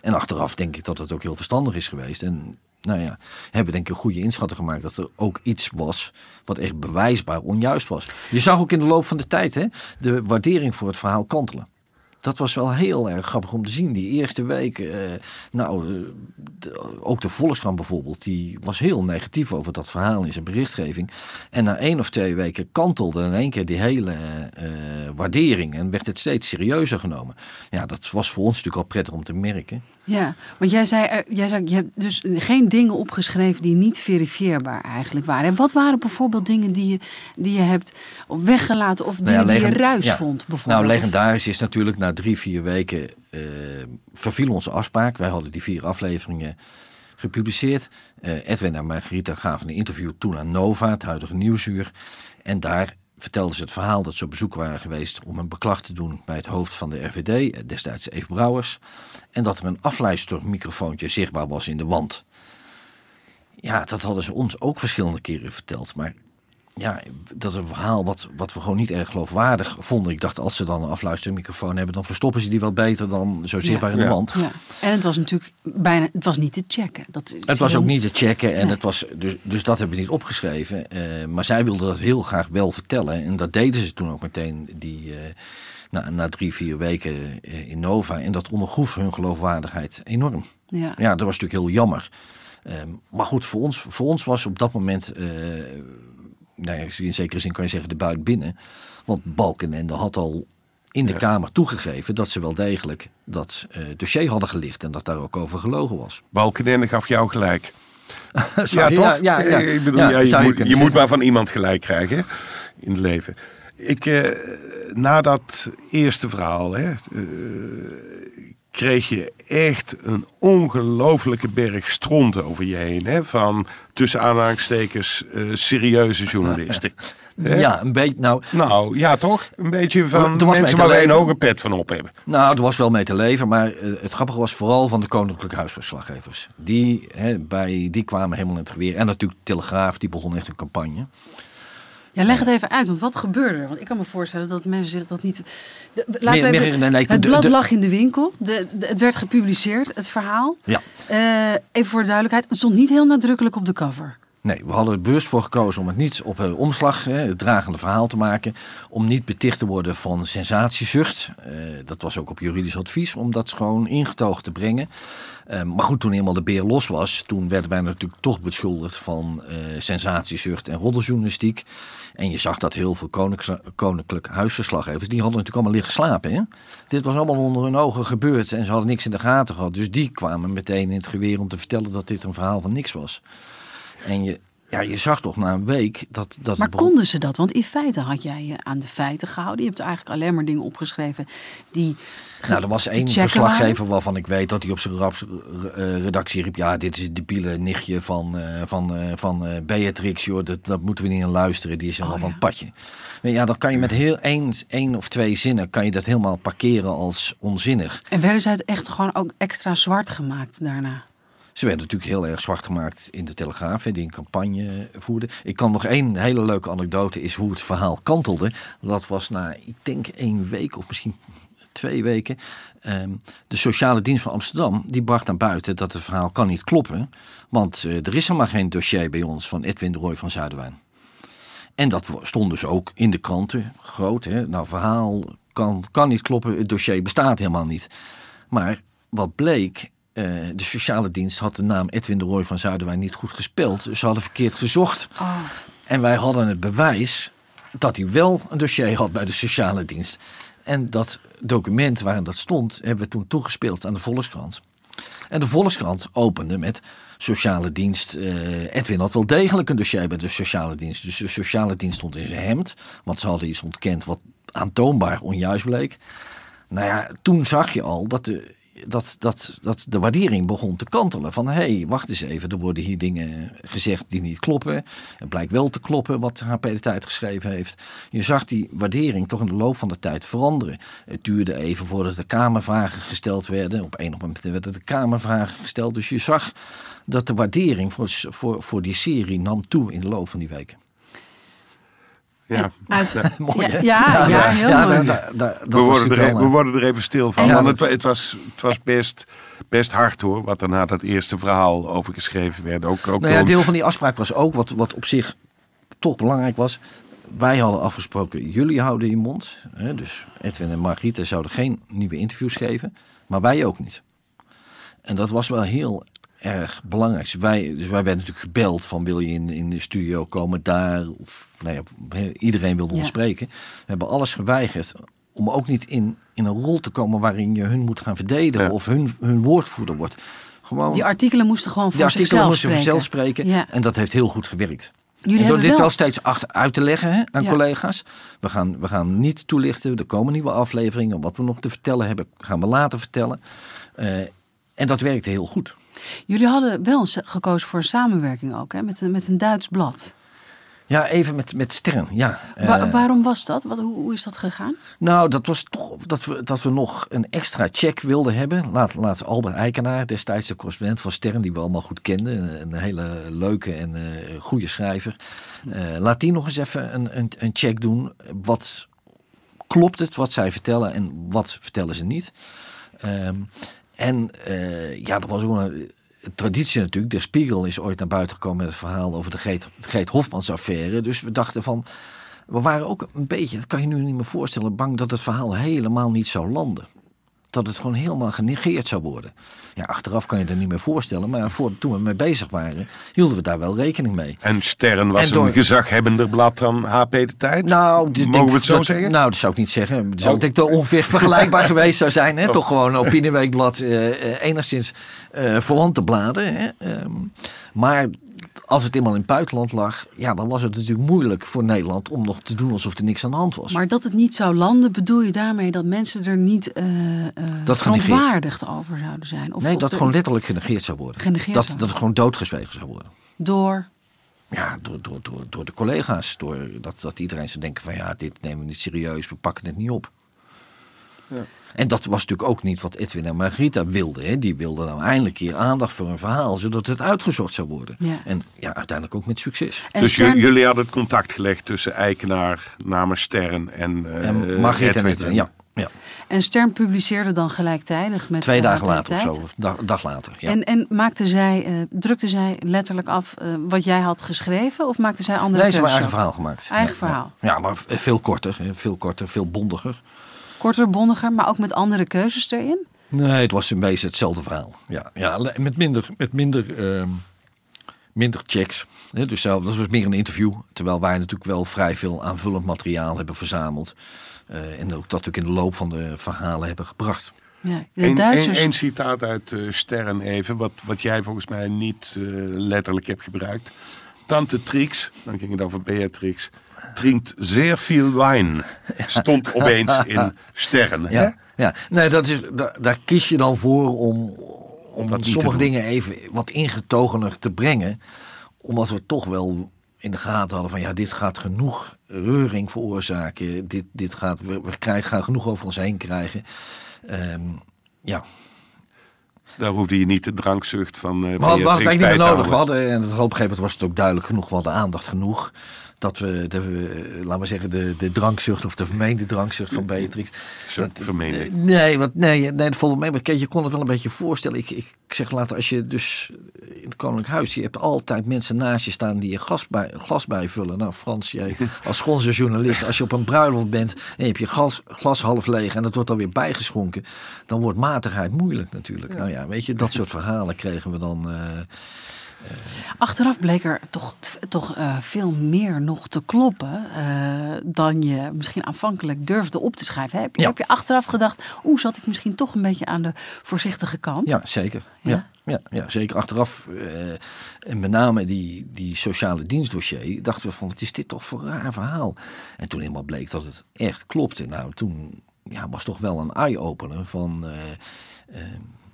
En achteraf denk ik dat het ook heel verstandig is geweest. En nou ja, hebben denk ik een goede inschatting gemaakt dat er ook iets was wat echt bewijsbaar onjuist was. Je zag ook in de loop van de tijd hè, de waardering voor het verhaal kantelen. Dat was wel heel erg grappig om te zien. Die eerste week, eh, nou, de- ook de Volkskrant bijvoorbeeld, die was heel negatief over dat verhaal in zijn berichtgeving. En na één of twee weken kantelde in één keer die hele eh, waardering en werd het steeds serieuzer genomen. Ja, dat was voor ons natuurlijk al prettig om te merken. Ja, want jij zei, eh, jij zei, je hebt dus geen dingen opgeschreven die niet verifieerbaar eigenlijk waren. En wat waren bijvoorbeeld dingen die je, die je hebt weggelaten of die, Nou ja, die je ruis ja. vond bijvoorbeeld? Nou, legendarisch is natuurlijk drie, vier weken eh verviel onze afspraak. Wij hadden die vier afleveringen gepubliceerd. Eh, Edwin en Margarita gaven een interview toen aan Nova, het huidige Nieuwsuur. En daar vertelden ze het verhaal dat ze op bezoek waren geweest om een beklag te doen bij het hoofd van de RVD, eh, destijds Eve Brouwers. En dat er een afluistermicrofoontje zichtbaar was in de wand. Ja, dat hadden ze ons ook verschillende keren verteld. Maar ja, dat is een verhaal wat, wat we gewoon niet erg geloofwaardig vonden. Ik dacht, als ze dan een afluistermicrofoon hebben, dan verstoppen ze die wel beter dan zo zichtbaar in de Ja. wand. Ja. En het was natuurlijk bijna, het was niet te checken. Dat Het was heel- ook niet te checken en Nee. het was, dus, dus dat hebben we niet opgeschreven. Eh, maar zij wilden dat heel graag wel vertellen. En dat deden ze toen ook meteen die, eh, na, na drie, vier weken eh, in Nova. En dat ondergroef hun geloofwaardigheid enorm. Ja. Ja, dat was natuurlijk heel jammer. Ehm, maar goed, voor ons, voor ons was op dat moment, eh nou ja, in zekere zin kan je zeggen, de buit binnen. Want Balkenende had al in de Kamer toegegeven dat ze wel degelijk dat eh, dossier hadden gelicht en dat daar ook over gelogen was. Balkenende gaf jou gelijk. Ja, je- toch? Ja, ja. Ik bedoel, je, moet, je maar van iemand gelijk krijgen hè, in het leven. Ik, eh, na dat eerste verhaal hè, eh, kreeg je echt een ongelofelijke berg stront over je heen. Hè, van tussen aanhalingstekens eh, serieuze journalisten. Ja, een beetje. Nou, Nou, ja toch? Een beetje van Er was mensen te waar wij een leven. hoge pet van op hebben. Nou, er was wel mee te leven, maar eh, het grappige was vooral van de koninklijke huisverslaggevers. Die, hè, bij, die kwamen helemaal in het geweer. En natuurlijk de Telegraaf, die begon echt een campagne. Ja, leg het even uit, want wat gebeurde er? Want ik kan me voorstellen dat mensen zich dat niet... De, laten Meer- we even, nee, het de- blad de- lag in de winkel. Het werd gepubliceerd, het verhaal. Ja. Eh, even voor de duidelijkheid, het stond niet heel nadrukkelijk op de cover. Nee, we hadden er bewust voor gekozen om het niet op een omslag, hè, het dragende verhaal te maken. Om niet beticht te worden van sensatiezucht. Eh, dat was ook op juridisch advies, om dat gewoon ingetogen te brengen. Eh, maar goed, toen eenmaal de beer los was, toen werden wij natuurlijk toch beschuldigd van eh, sensatiezucht en roddeljournalistiek. En je zag dat heel veel koninklijk huisverslaggevers, die hadden natuurlijk allemaal liggen slapen. Hè? Dit was allemaal onder hun ogen gebeurd en ze hadden niks in de gaten gehad. Dus die kwamen meteen in het geweer om te vertellen dat dit een verhaal van niks was. En je, ja, je zag toch na een week dat... dat Maar begon- konden ze dat? Want in feite had jij je aan de feiten gehouden. Je hebt eigenlijk alleen maar dingen opgeschreven die... Nou, er was één verslaggever waarvan ik weet dat hij op zijn raps- eh, redactie riep... ja, dit is het debiele nichtje van, eh, van, eh, van Beatrix, joh. Dat, dat moeten we niet aan luisteren. Die is helemaal Oh, van ja. padje. Maar ja, dan kan je met heel één, één of twee zinnen... kan je dat helemaal parkeren als onzinnig. En werden zij het echt gewoon ook extra zwart gemaakt daarna? Ze werden natuurlijk heel erg zwart gemaakt in de Telegraaf, die een campagne voerde. Ik kan nog één hele leuke anekdote is hoe het verhaal kantelde. Dat was na, ik denk één week of misschien twee weken. Ehm, de sociale dienst van Amsterdam die bracht naar buiten dat het verhaal kan niet kloppen. Want eh, er is helemaal geen dossier bij ons van Edwin de Roy van Zuiderwijn. En dat stond dus ook in de kranten, groot. Hè? Nou, verhaal kan, kan niet kloppen, het dossier bestaat helemaal niet. Maar wat bleek, eh, de sociale dienst had de naam Edwin de Roy van Zuiderwijn niet goed gespeld. Ze hadden verkeerd gezocht. Oh. En wij hadden het bewijs dat hij wel een dossier had bij de sociale dienst. En dat document waarin dat stond, hebben we toen toegespeeld aan de Volkskrant. En de Volkskrant opende met sociale dienst. eh, Edwin had wel degelijk een dossier bij de sociale dienst. Dus de sociale dienst stond in zijn hemd. Want ze hadden iets ontkend wat aantoonbaar onjuist bleek. Nou ja, toen zag je al dat de, dat, dat, dat de waardering begon te kantelen. Van hé, hey, wacht eens even, er worden hier dingen gezegd die niet kloppen. Het blijkt wel te kloppen wat HP de Tijd geschreven heeft. Je zag die waardering toch in de loop van de tijd veranderen. Het duurde even voordat de Kamervragen gesteld werden. Op een of andere moment werden de Kamervragen gesteld. Dus je zag dat de waardering voor, voor, voor die serie nam toe in de loop van die weken. Ja. Uit, Mooi, hè? ja, ja, ja, heel ja, mooi. We worden, er, we worden er even stil van. Ja, want het, het, was, het was best, best hard hoor, wat er na dat eerste verhaal over geschreven werd. Ook, ook Nou ja, deel van die afspraak was ook, wat, wat op zich toch belangrijk was. wij hadden afgesproken, jullie houden je mond. Hè, dus Edwin en Margriet zouden geen nieuwe interviews geven, maar wij ook niet. En dat was wel heel erg belangrijk. Dus wij, dus wij werden natuurlijk gebeld van wil je in, in de studio komen daar? Of, nou ja, iedereen wilde ons Ja. spreken. We hebben alles geweigerd om ook niet in, in een rol te komen waarin je hun moet gaan verdedigen Ja. of hun, hun woordvoerder wordt. Gewoon, Die artikelen moesten gewoon voor die artikelen moesten voor spreken. zichzelf spreken. Ja. En dat heeft heel goed gewerkt. Jullie En door hebben dit wel... wel steeds achter, uit te leggen hè, aan Ja. collega's. We gaan, we gaan niet toelichten. Er komen nieuwe afleveringen. Wat we nog te vertellen hebben, gaan we later vertellen. Eh, en dat werkte heel goed. Jullie hadden wel gekozen voor een samenwerking ook, hè? Met, een, met een Duits blad. Ja, even met, met Stern. Ja. Wa- Eh, waarom was dat? Wat, hoe, hoe is dat gegaan? nou, dat was toch dat we, dat we nog een extra check wilden hebben. Laat, laat Albert Eikenaar, destijds de correspondent van Stern, die we allemaal goed kenden. Een, hele leuke en eh goede schrijver. Eh, laat die nog eens even een, een, een check doen. Wat klopt het wat zij vertellen en wat vertellen ze niet? Ehm, en eh, ja, er was ook een traditie natuurlijk. De Spiegel is ooit naar buiten gekomen met het verhaal over de Greet, Greet Hofmans affaire. Dus we dachten van, we waren ook een beetje, dat kan je nu niet meer voorstellen, bang dat het verhaal helemaal niet zou landen. Dat het gewoon helemaal genegeerd zou worden. Ja, achteraf kan je dat niet meer voorstellen. Maar voor, toen we mee bezig waren, hielden we daar wel rekening mee. En Sterren was En door- een gezaghebbender blad dan HP de Tijd? Nou, dus Mogen denk we het zo dat- zeggen? Nou, dat zou ik niet zeggen. Zou Oh. denk ik wel ongeveer vergelijkbaar geweest zou zijn. Hè? Toch gewoon een opinieweekblad, eh, eh, enigszins eh verwante bladen. Hè? Ehm, maar als het eenmaal in het buitenland lag, ja, dan was het natuurlijk moeilijk voor Nederland om nog te doen alsof er niks aan de hand was. Maar dat het niet zou landen, bedoel je daarmee dat mensen er niet eh Dat genegeerd. verontwaardigd over zouden zijn? Of, nee, of dat gewoon iets letterlijk genegeerd zou worden. Genegeerd dat, zou dat het gewoon doodgezwegen zou worden. Door. Ja, door, door, door, door de collega's. Door dat, dat iedereen zou denken van ja, dit nemen we niet serieus, we pakken het niet op. En dat was natuurlijk ook niet wat Edwin en Margarita wilden. Hè. Die wilden nou eindelijk hier aandacht voor een verhaal, zodat het uitgezocht zou worden. Ja. En ja, uiteindelijk ook met succes. En dus Stern- jullie hadden het contact gelegd tussen Eikenaar namens Sterren en, eh en Edwin. Ja. ja. En Stern publiceerde dan gelijktijdig met Twee dagen later of zo, of dag, dag later. Ja. En, en maakte zij, eh, drukte zij letterlijk af eh, wat jij had geschreven? Of maakte zij andere nee, ze hebben eigen verhaal gemaakt. Eigen Ja, verhaal. Ja, maar veel korter, hè. veel korter, veel bondiger. Korter, bondiger, maar ook met andere keuzes erin? Nee, het was in wezen hetzelfde verhaal. Ja, ja met minder, met minder, ehm, minder checks. Hè, dus zelf, dat was meer een interview. Terwijl wij natuurlijk wel vrij veel aanvullend materiaal hebben verzameld. Eh, en ook dat ook in de loop van de verhalen hebben gebracht. Ja, de Duitsers... citaat uit eh, Sterren even, wat, wat jij volgens mij niet eh, letterlijk hebt gebruikt. Tante Trix, dan ging het over Beatrix, drinkt zeer veel wijn. Stond opeens in Sterren. hè? Ja, ja. Nee, dat is, daar, daar kies je dan voor om, om Dat sommige dingen even wat ingetogener te brengen. Omdat we toch wel in de gaten hadden van ja, dit gaat genoeg reuring veroorzaken. Dit, dit gaat, we, we krijgen, gaan genoeg over ons heen krijgen. Ehm, ja, Daar hoefde je niet de drankzucht van eh we hadden, we hadden het eigenlijk niet meer nodig. We hadden, en op een gegeven moment was het ook duidelijk genoeg. We hadden aandacht genoeg. Dat we, dat we eh, laten we zeggen, de, de drankzucht of de vermeende drankzucht van Beatrix. Zo vermeende. Eh, Nee, wat, nee, nee, dat wel mee. Maar je kon het wel een beetje voorstellen. Ik, ik zeg later, als je dus in het Koninklijk Huis... je hebt altijd mensen naast je staan die je gas bij, glas bijvullen. Nou, Frans, jij als Schoonse journalist... als je op een bruiloft bent en je hebt je glas, glas half leeg... en dat wordt dan weer bijgeschonken... dan wordt matigheid moeilijk natuurlijk. Nou ja, weet je, dat soort verhalen kregen we dan... eh, Achteraf bleek er toch, toch eh, veel meer nog te kloppen eh, dan je misschien aanvankelijk durfde op te schrijven. Heb je, Ja. heb je achteraf gedacht, oeh, zat ik misschien toch een beetje aan de voorzichtige kant? Ja, zeker. Ja? Ja? Ja, ja, zeker. Achteraf, eh, en met name die, die sociale dienstdossier, dachten we van, wat is dit toch voor een raar verhaal? En toen helemaal bleek dat het echt klopte. Nou, toen ja, was toch wel een eye-opener van, eh, eh,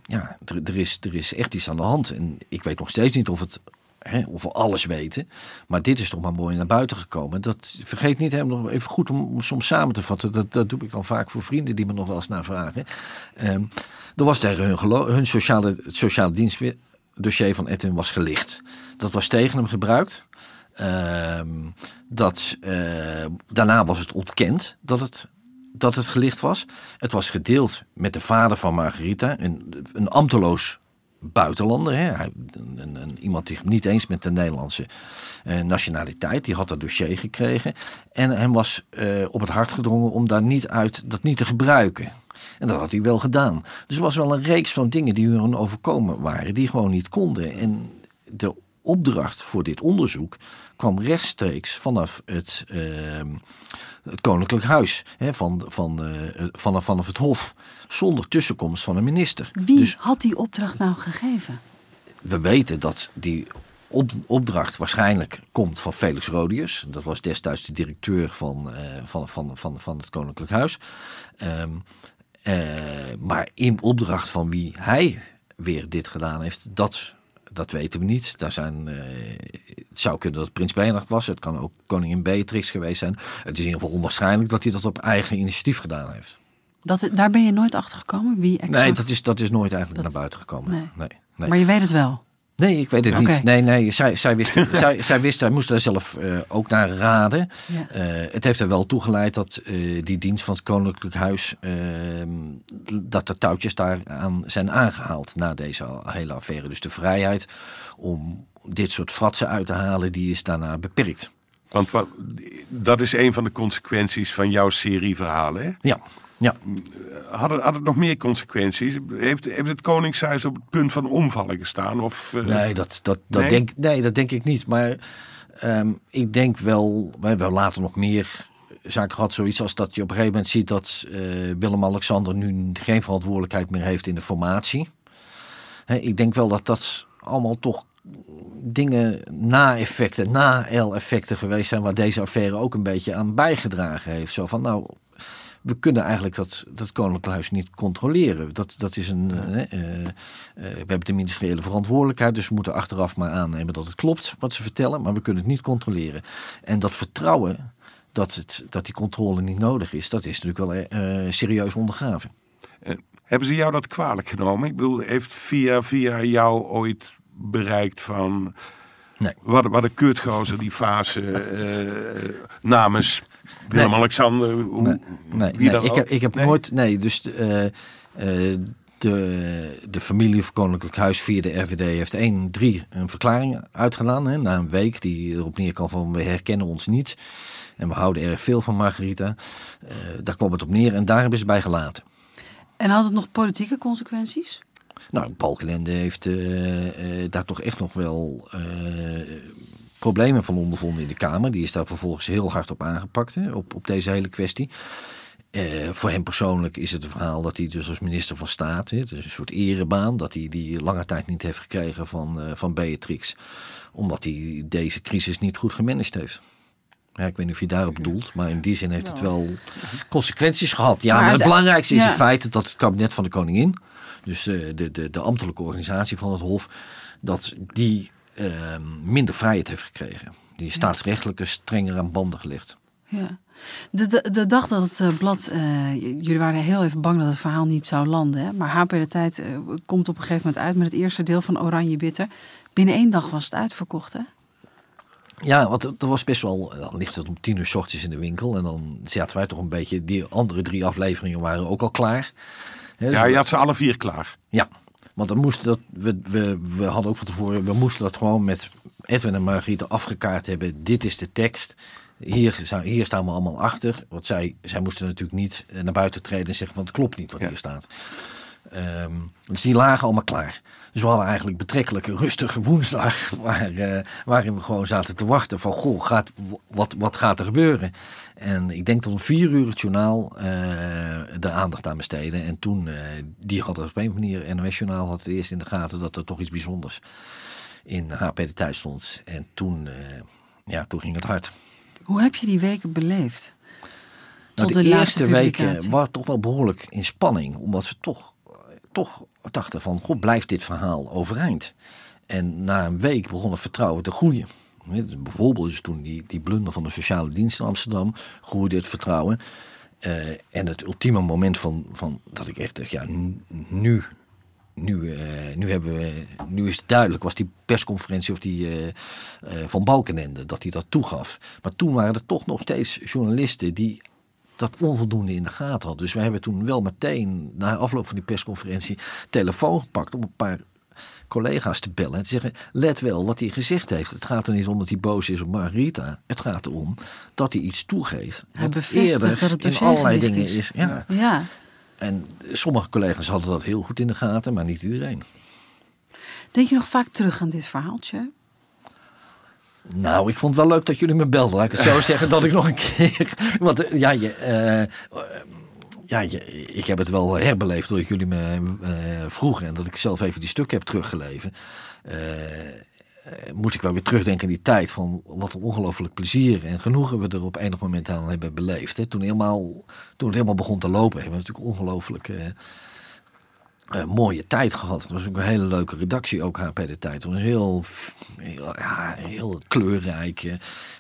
ja, er, er, is, er is echt iets aan de hand. En ik weet nog steeds niet of het... Hè, of we alles weten. Maar dit is toch maar mooi naar buiten gekomen. Dat vergeet niet om nog even goed om, om soms samen te vatten. Dat, dat doe ik dan vaak voor vrienden die me nog wel eens naar vragen. Ehm, er was tegen hun, hun sociale, het sociale dienstdossier van Edwin was gelicht. Dat was tegen hem gebruikt. Ehm, dat, eh, daarna was het ontkend dat het, dat het gelicht was. Het was gedeeld met de vader van Margarita, een, een ambteloos buitenlander. Hè? Een, een, iemand die niet eens met de Nederlandse uh, nationaliteit. Die had dat dossier gekregen. En hem was uh, op het hart gedrongen om daar niet uit, dat niet te gebruiken. En dat had hij wel gedaan. Dus er was wel een reeks van dingen die hun overkomen waren, die gewoon niet konden. En de opdracht voor dit onderzoek kwam rechtstreeks vanaf het, uh, het Koninklijk Huis, hè, van, van, uh, vanaf, vanaf het Hof, zonder tussenkomst van een minister. Wie dus, had die opdracht nou gegeven? We weten dat die op, opdracht waarschijnlijk komt van Felix Rodius. Dat was destijds de directeur van, uh, van, van, van, van het Koninklijk Huis. Um, uh, maar in opdracht van wie hij weer dit gedaan heeft, dat dat weten we niet. Daar zijn, uh, het zou kunnen dat het Prins Bernhard was. Het kan ook koningin Beatrix geweest zijn. Het is in ieder geval onwaarschijnlijk dat hij dat op eigen initiatief gedaan heeft. Dat, daar ben je nooit achter gekomen? Wie exact? Nee, dat is, dat is nooit eigenlijk naar buiten gekomen. Nee. Nee, nee. Maar je weet het wel? Nee, ik weet het niet. Nee, nee, zij, zij, wist, zij, zij wist, hij moest daar zelf uh, ook naar raden. Ja. Uh, het heeft er wel toegeleid dat uh, die dienst van het Koninklijk Huis, ehm, dat de touwtjes daar aan zijn aangehaald na deze hele affaire. Dus de vrijheid om dit soort fratsen uit te halen, die is daarna beperkt. Want wat, dat is een van de consequenties van jouw serie verhalen, hè? Ja. Ja. Had het, had het nog meer consequenties? Heeft, heeft het Koningshuis op het punt van omvallen gestaan? Of, uh... Nee, dat, dat, dat nee? Denk, nee, dat denk ik niet. Maar um, ik denk wel, we hebben later nog meer zaken gehad. Zoiets als dat je op een gegeven moment ziet dat uh, Willem-Alexander nu geen verantwoordelijkheid meer heeft in de formatie. He, ik denk wel dat dat allemaal toch dingen, na-effecten, na-L-effecten geweest zijn... waar deze affaire ook een beetje aan bijgedragen heeft. Zo van, nou, we kunnen eigenlijk dat, dat Koninklijk Huis niet controleren. Dat, dat is een, uh, uh, we hebben de ministeriële verantwoordelijkheid, dus we moeten achteraf maar aannemen dat het klopt wat ze vertellen, maar we kunnen het niet controleren. En dat vertrouwen dat, het, dat die controle niet nodig is, dat is natuurlijk wel uh, serieus ondergraven. hebben ze jou dat kwalijk genomen? Ik bedoel, heeft via, via jou ooit bereikt van Nee. Wat, wat een kutgozer die fase uh, namens Willem-Alexander. Nee, nee, nee. Ik, heb, ik heb nooit. Nee, dus uh, uh, de, de familie van Koninklijk Huis via de RVD heeft 1, 3 een verklaring uitgedaan. Hè, na een week die erop neer kan van we herkennen ons niet. En we houden erg veel van Margarita. daar kwam het op neer en daar hebben ze bij gelaten. En had het nog politieke consequenties? Nou, Balkenende heeft uh, uh, daar toch echt nog wel uh, problemen van ondervonden in de Kamer. Die is daar vervolgens heel hard op aangepakt, hè, op, op deze hele kwestie. voor hem persoonlijk is het een verhaal dat hij dus als minister van Staat, het is een soort erebaan, dat hij die lange tijd niet heeft gekregen van, van Beatrix, omdat hij deze crisis niet goed gemanaged heeft. Ja, ik weet niet of je daarop bedoelt, maar in die zin heeft het wel consequenties gehad. Ja, maar, het belangrijkste is ja. het feit dat het kabinet van de koningin dus de, de, de, de ambtelijke organisatie van het Hof, dat die uh, minder vrijheid heeft gekregen. Die staatsrechtelijke strenger aan banden gelegd. Ja. De, de, de dag dat het uh, blad, uh, jullie waren heel even bang dat het verhaal niet zou landen. Hè? Maar HP de Tijd uh, komt op een gegeven moment uit met het eerste deel van Oranje Bitter. Binnen één dag was het uitverkocht, hè? Ja, want het was best wel. Dan ligt het om tien uur s ochtends in de winkel. En dan zaten wij toch een beetje. Die andere drie afleveringen waren ook al klaar. He, ja, je had ze alle vier klaar. Ja, want dan moest dat, we, we, we hadden ook van tevoren, we moesten dat gewoon met Edwin en Margriete afgekaart hebben. Dit is de tekst. Hier, hier staan we allemaal achter. Want zij, zij moesten natuurlijk niet naar buiten treden en zeggen van het klopt niet wat hier staat. Um, dus die lagen allemaal klaar. Dus we hadden eigenlijk betrekkelijk een rustige woensdag. Waar, uh, waarin we gewoon zaten te wachten van goh, gaat, wat, wat gaat er gebeuren? En ik denk tot een vier uur het journaal uh, de aandacht aan besteden. En toen, uh, die had op een manier, NOS Journaal had het eerst in de gaten dat er toch iets bijzonders in HP de Tijd stond. En toen, ja, toen ging het hard. Hoe heb je die weken beleefd? Nou, de, de eerste weken was toch wel behoorlijk in spanning. Omdat we toch toch dachten van, god, blijft dit verhaal overeind? En na een week begon het vertrouwen te groeien. Bijvoorbeeld dus toen die, die blunder van de sociale dienst in Amsterdam groeide het vertrouwen. Uh, en het ultieme moment van, van dat ik echt dacht, ja, nu, nu, uh, nu, hebben we, nu is het duidelijk, was die persconferentie of die uh, van Balkenende, dat hij dat toegaf. Maar toen waren er toch nog steeds journalisten die dat onvoldoende in de gaten had. Dus wij hebben toen wel meteen, na afloop van die persconferentie, telefoon gepakt om een paar collega's te bellen en te zeggen: let wel wat hij gezegd heeft. Het gaat er niet om dat hij boos is op Margarita. Het gaat erom dat hij iets toegeeft. Hij Want eerder dat het in allerlei dingen is. is. Ja. Ja. En sommige collega's hadden dat heel goed in de gaten, maar niet iedereen. Denk je nog vaak terug aan dit verhaaltje? Nou, ik vond het wel leuk dat jullie me belden. Laat ik het zo zeggen dat ik nog een keer. Want eh, ja, je, eh, ja je, ik heb het wel herbeleefd doordat jullie me eh, vroegen en dat ik zelf even die stukken heb teruggelezen. Eh, eh, moest ik wel weer terugdenken aan die tijd van wat een ongelooflijk plezier en genoegen we er op enig moment aan hebben beleefd. Hè. Toen, helemaal, toen het helemaal begon te lopen, hebben we natuurlijk ongelooflijk eh, mooie tijd gehad. Het was ook een hele leuke redactie, ook HP de tijd. Het was heel, heel, ja, heel kleurrijk, eh,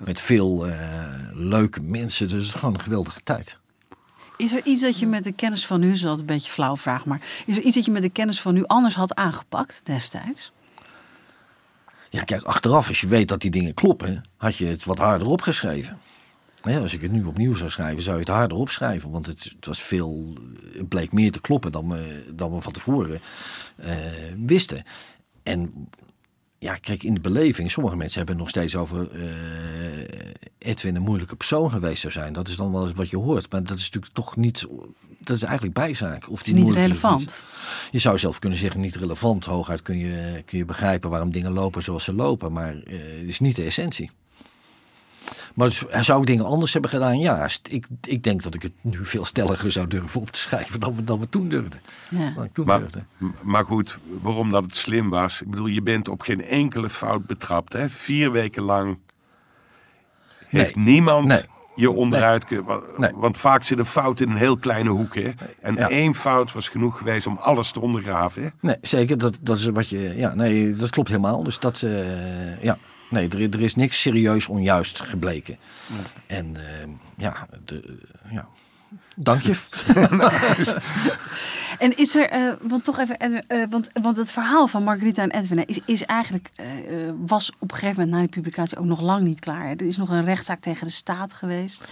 met veel eh, leuke mensen. Dus het is gewoon een geweldige tijd. Is er iets dat je met de kennis van nu, is altijd een beetje flauw vraag, maar is er iets dat je met de kennis van nu anders had aangepakt destijds? Ja, kijk, achteraf, als je weet dat die dingen kloppen, had je het wat harder opgeschreven. Ja, als ik het nu opnieuw zou schrijven, zou je het harder opschrijven. Want het, het was veel, het bleek meer te kloppen dan we, dan we van tevoren eh, wisten. En ja, kijk, in de beleving, sommige mensen hebben het nog steeds over eh, Edwin een moeilijke persoon geweest zou zijn. Dat is dan wel eens wat je hoort. Maar dat is natuurlijk toch niet, dat is eigenlijk bijzaak. Of Het is niet relevant. je zou zelf kunnen zeggen niet relevant. Hooguit kun je, kun je begrijpen waarom dingen lopen zoals ze lopen. Maar eh, het is niet de essentie. Maar zou ik dingen anders hebben gedaan? Ja, ik, ik denk dat ik het nu veel stelliger zou durven op te schrijven dan we, dan we toen durfden. Ja. Dan ik toen Maar, durfde. maar goed, waarom dat het slim was. Ik bedoel, je bent op geen enkele fout betrapt. Hè? Vier weken lang heeft Nee. niemand Nee. je onderuit kunnen. Want vaak zit een fout in een heel kleine hoek. Hè? En Ja. één fout was genoeg geweest om alles te ondergraven. Hè? Nee, zeker. Dat, dat is wat je. Ja, nee, dat klopt helemaal. Dus dat. eh, ja. Nee, er, er is niks serieus onjuist gebleken. En eh, ja, de, ja. Dank je. En is er, eh, want toch even, Edwin, eh, want, want het verhaal van Margarita en Edwin hè, is, is eigenlijk, eh, eh, was op een gegeven moment na die publicatie ook nog lang niet klaar. hè. Er is nog een rechtszaak tegen de staat geweest.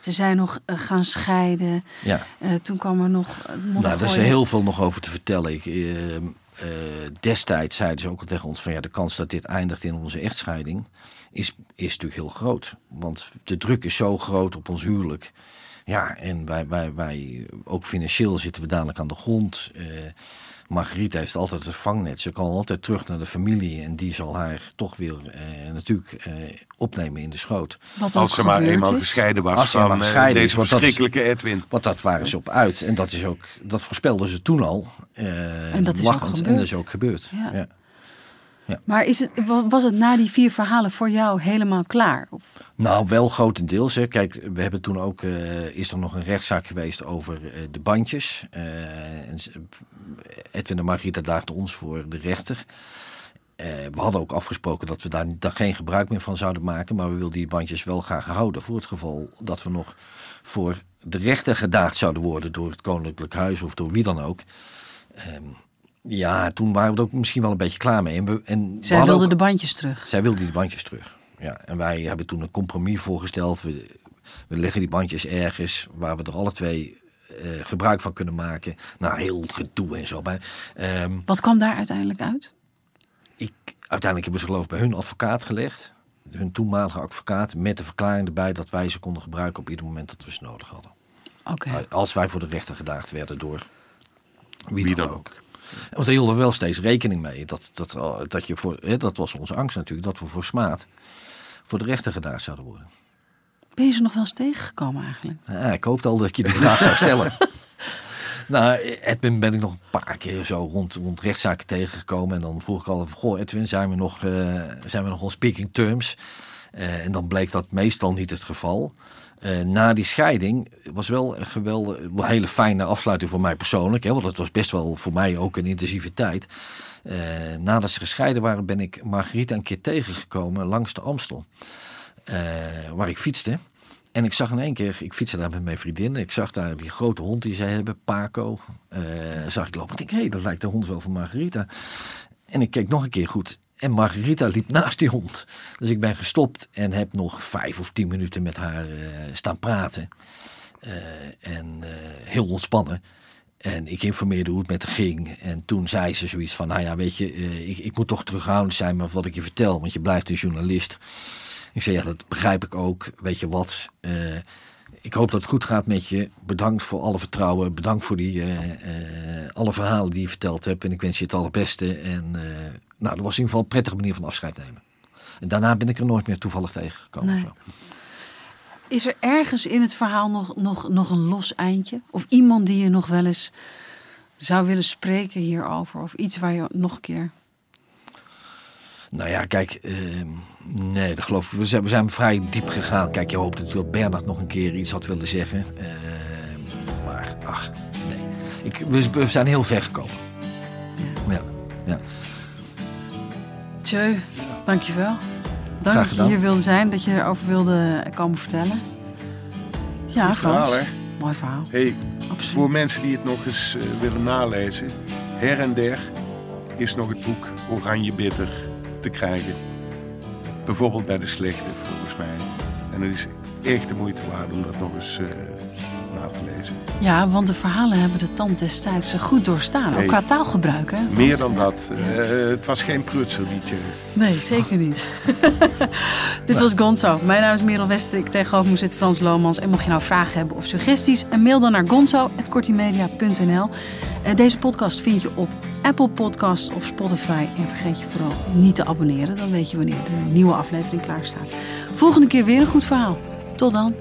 Ze zijn nog eh, gaan scheiden. Ja. Eh, toen kwam er nog. eh, Nou, daar is heel veel nog over te vertellen. Ik, eh, destijds zeiden ze ook al tegen ons van ja, de kans dat dit eindigt in onze echtscheiding is, is natuurlijk heel groot. Want de druk is zo groot op ons huwelijk. Ja, en wij, wij, wij ook financieel zitten we dadelijk aan de grond. Eh Margriet heeft altijd het vangnet. Ze kan altijd terug naar de familie en die zal haar toch weer eh, natuurlijk eh, opnemen in de schoot. Wat ook Als ze maar eenmaal is. gescheiden was Als ze van maar eh, gescheiden is, deze want dat is- verschrikkelijke Edwin. Want dat waren ze op uit. En dat, is ook, dat voorspelden ze toen al. eh, En dat is ook lachend. En gebeurd. dat is ook gebeurd. Ja. Ja. Maar is het, wa- was het na die vier verhalen voor jou helemaal klaar? Of, Nou, wel grotendeels. Hè. Kijk, we hebben toen ook, eh, is er nog een rechtszaak geweest over eh, de bandjes. Eh, Edwin en Margrieta daagden ons voor de rechter. We hadden ook afgesproken dat we daar, daar geen gebruik meer van zouden maken. Maar we wilden die bandjes wel graag houden. Voor het geval dat we nog voor de rechter gedaagd zouden worden door het Koninklijk Huis of door wie dan ook. Ehm, ja, toen waren we er ook misschien wel een beetje klaar mee. En we, en zij hadden wilde ook- de bandjes terug. zij wilde die bandjes terug. Ja, en wij hebben toen een compromis voorgesteld. We, we leggen die bandjes ergens waar we er alle twee eh, gebruik van kunnen maken. Nou, heel gedoe en zo. Maar, ehm, Wat kwam daar uiteindelijk uit? ik, uiteindelijk hebben ze geloof ik bij hun advocaat gelegd. Hun toenmalige advocaat. Met de verklaring erbij dat wij ze konden gebruiken op ieder moment dat we ze nodig hadden. Oké. Als wij voor de rechter gedaagd werden door wie, Wie dan, dan ook. Want daar hielden we wel steeds rekening mee. Dat, dat, dat, je voor, hè, dat was onze angst natuurlijk. Dat we voor smaad voor de rechter gedaagd zouden worden. Ben je ze nog wel eens tegengekomen eigenlijk? Ja, ik hoopte al dat je die vraag zou stellen. nou, Edwin ben ik nog een paar keer zo rond, rond rechtszaken tegengekomen. En dan vroeg ik al, goh Edwin, zijn we nog, eh, zijn we nog on speaking terms? Eh, en dan bleek dat meestal niet het geval. Eh, na die scheiding was wel een geweldig, hele fijne afsluiting voor mij persoonlijk. Hè, want het was best wel voor mij ook een intensieve tijd. Eh, nadat ze gescheiden waren, ben ik Margriet een keer tegengekomen langs de Amstel. Eh, waar ik fietste. En ik zag in één keer, ik fietste daar met mijn vriendin. Ik zag daar die grote hond die zij hebben, Paco. zag ik lopen. Ik denk, hé, hey, dat lijkt de hond wel van Margarita. En ik keek nog een keer goed. En Margarita liep naast die hond. Dus ik ben gestopt en heb nog vijf of tien minuten met haar eh, staan praten. Eh, en eh, heel ontspannen. En ik informeerde hoe het met haar ging. En toen zei ze zoiets van, nou ja, weet je, ik, ik moet toch terughoudend zijn met wat ik je vertel, want je blijft een journalist. Ik zei, ja, dat begrijp ik ook. Weet je wat, ik hoop dat het goed gaat met je. Bedankt voor alle vertrouwen. Bedankt voor die, eh, eh, alle verhalen die je verteld hebt. En ik wens je het allerbeste. En eh, nou, dat was in ieder geval een prettige manier van afscheid nemen. En daarna ben ik er nooit meer toevallig tegengekomen. Nee. Zo. Is er ergens in het verhaal nog, nog, nog een los eindje? Of iemand die je nog wel eens zou willen spreken hierover? Of iets waar je nog een keer... Nou ja, kijk, ehm, nee, dat geloof ik. We zijn, we zijn vrij diep gegaan. Kijk, je hoopt natuurlijk dat Bernard nog een keer iets had willen zeggen. Ehm, maar, ach, nee. Ik, we, we zijn heel ver gekomen. Ja, ja. Tjeu, dankjewel. Dank Graag dat je hier wilde zijn, dat je erover wilde komen vertellen. Ja, Goed Frans. verhaal, hè? Mooi verhaal. Hey, Absoluut. voor mensen die het nog eens eh, willen nalezen, her en der is nog het boek Oranje Bitter te krijgen. Bijvoorbeeld bij de slechte, volgens mij. En het is echt de moeite waard om dat nog eens eh, na te lezen. Ja, want de verhalen hebben de tand destijds goed doorstaan. Ook qua taalgebruik, hè? Meer dan dat. Eh, het was geen prutserliedje. Nee, zeker niet. Dit was Gonzo. Mijn naam is Merel Westerik. Tegenover me zit Frans Lomans. En mocht je nou vragen hebben of suggesties, een mail dan naar gonzo.kortimedia.nl. Eh, Deze podcast vind je op Apple Podcasts of Spotify. En vergeet je vooral niet te abonneren. Dan weet je wanneer de nieuwe aflevering klaar staat. Volgende keer weer een goed verhaal. Tot dan.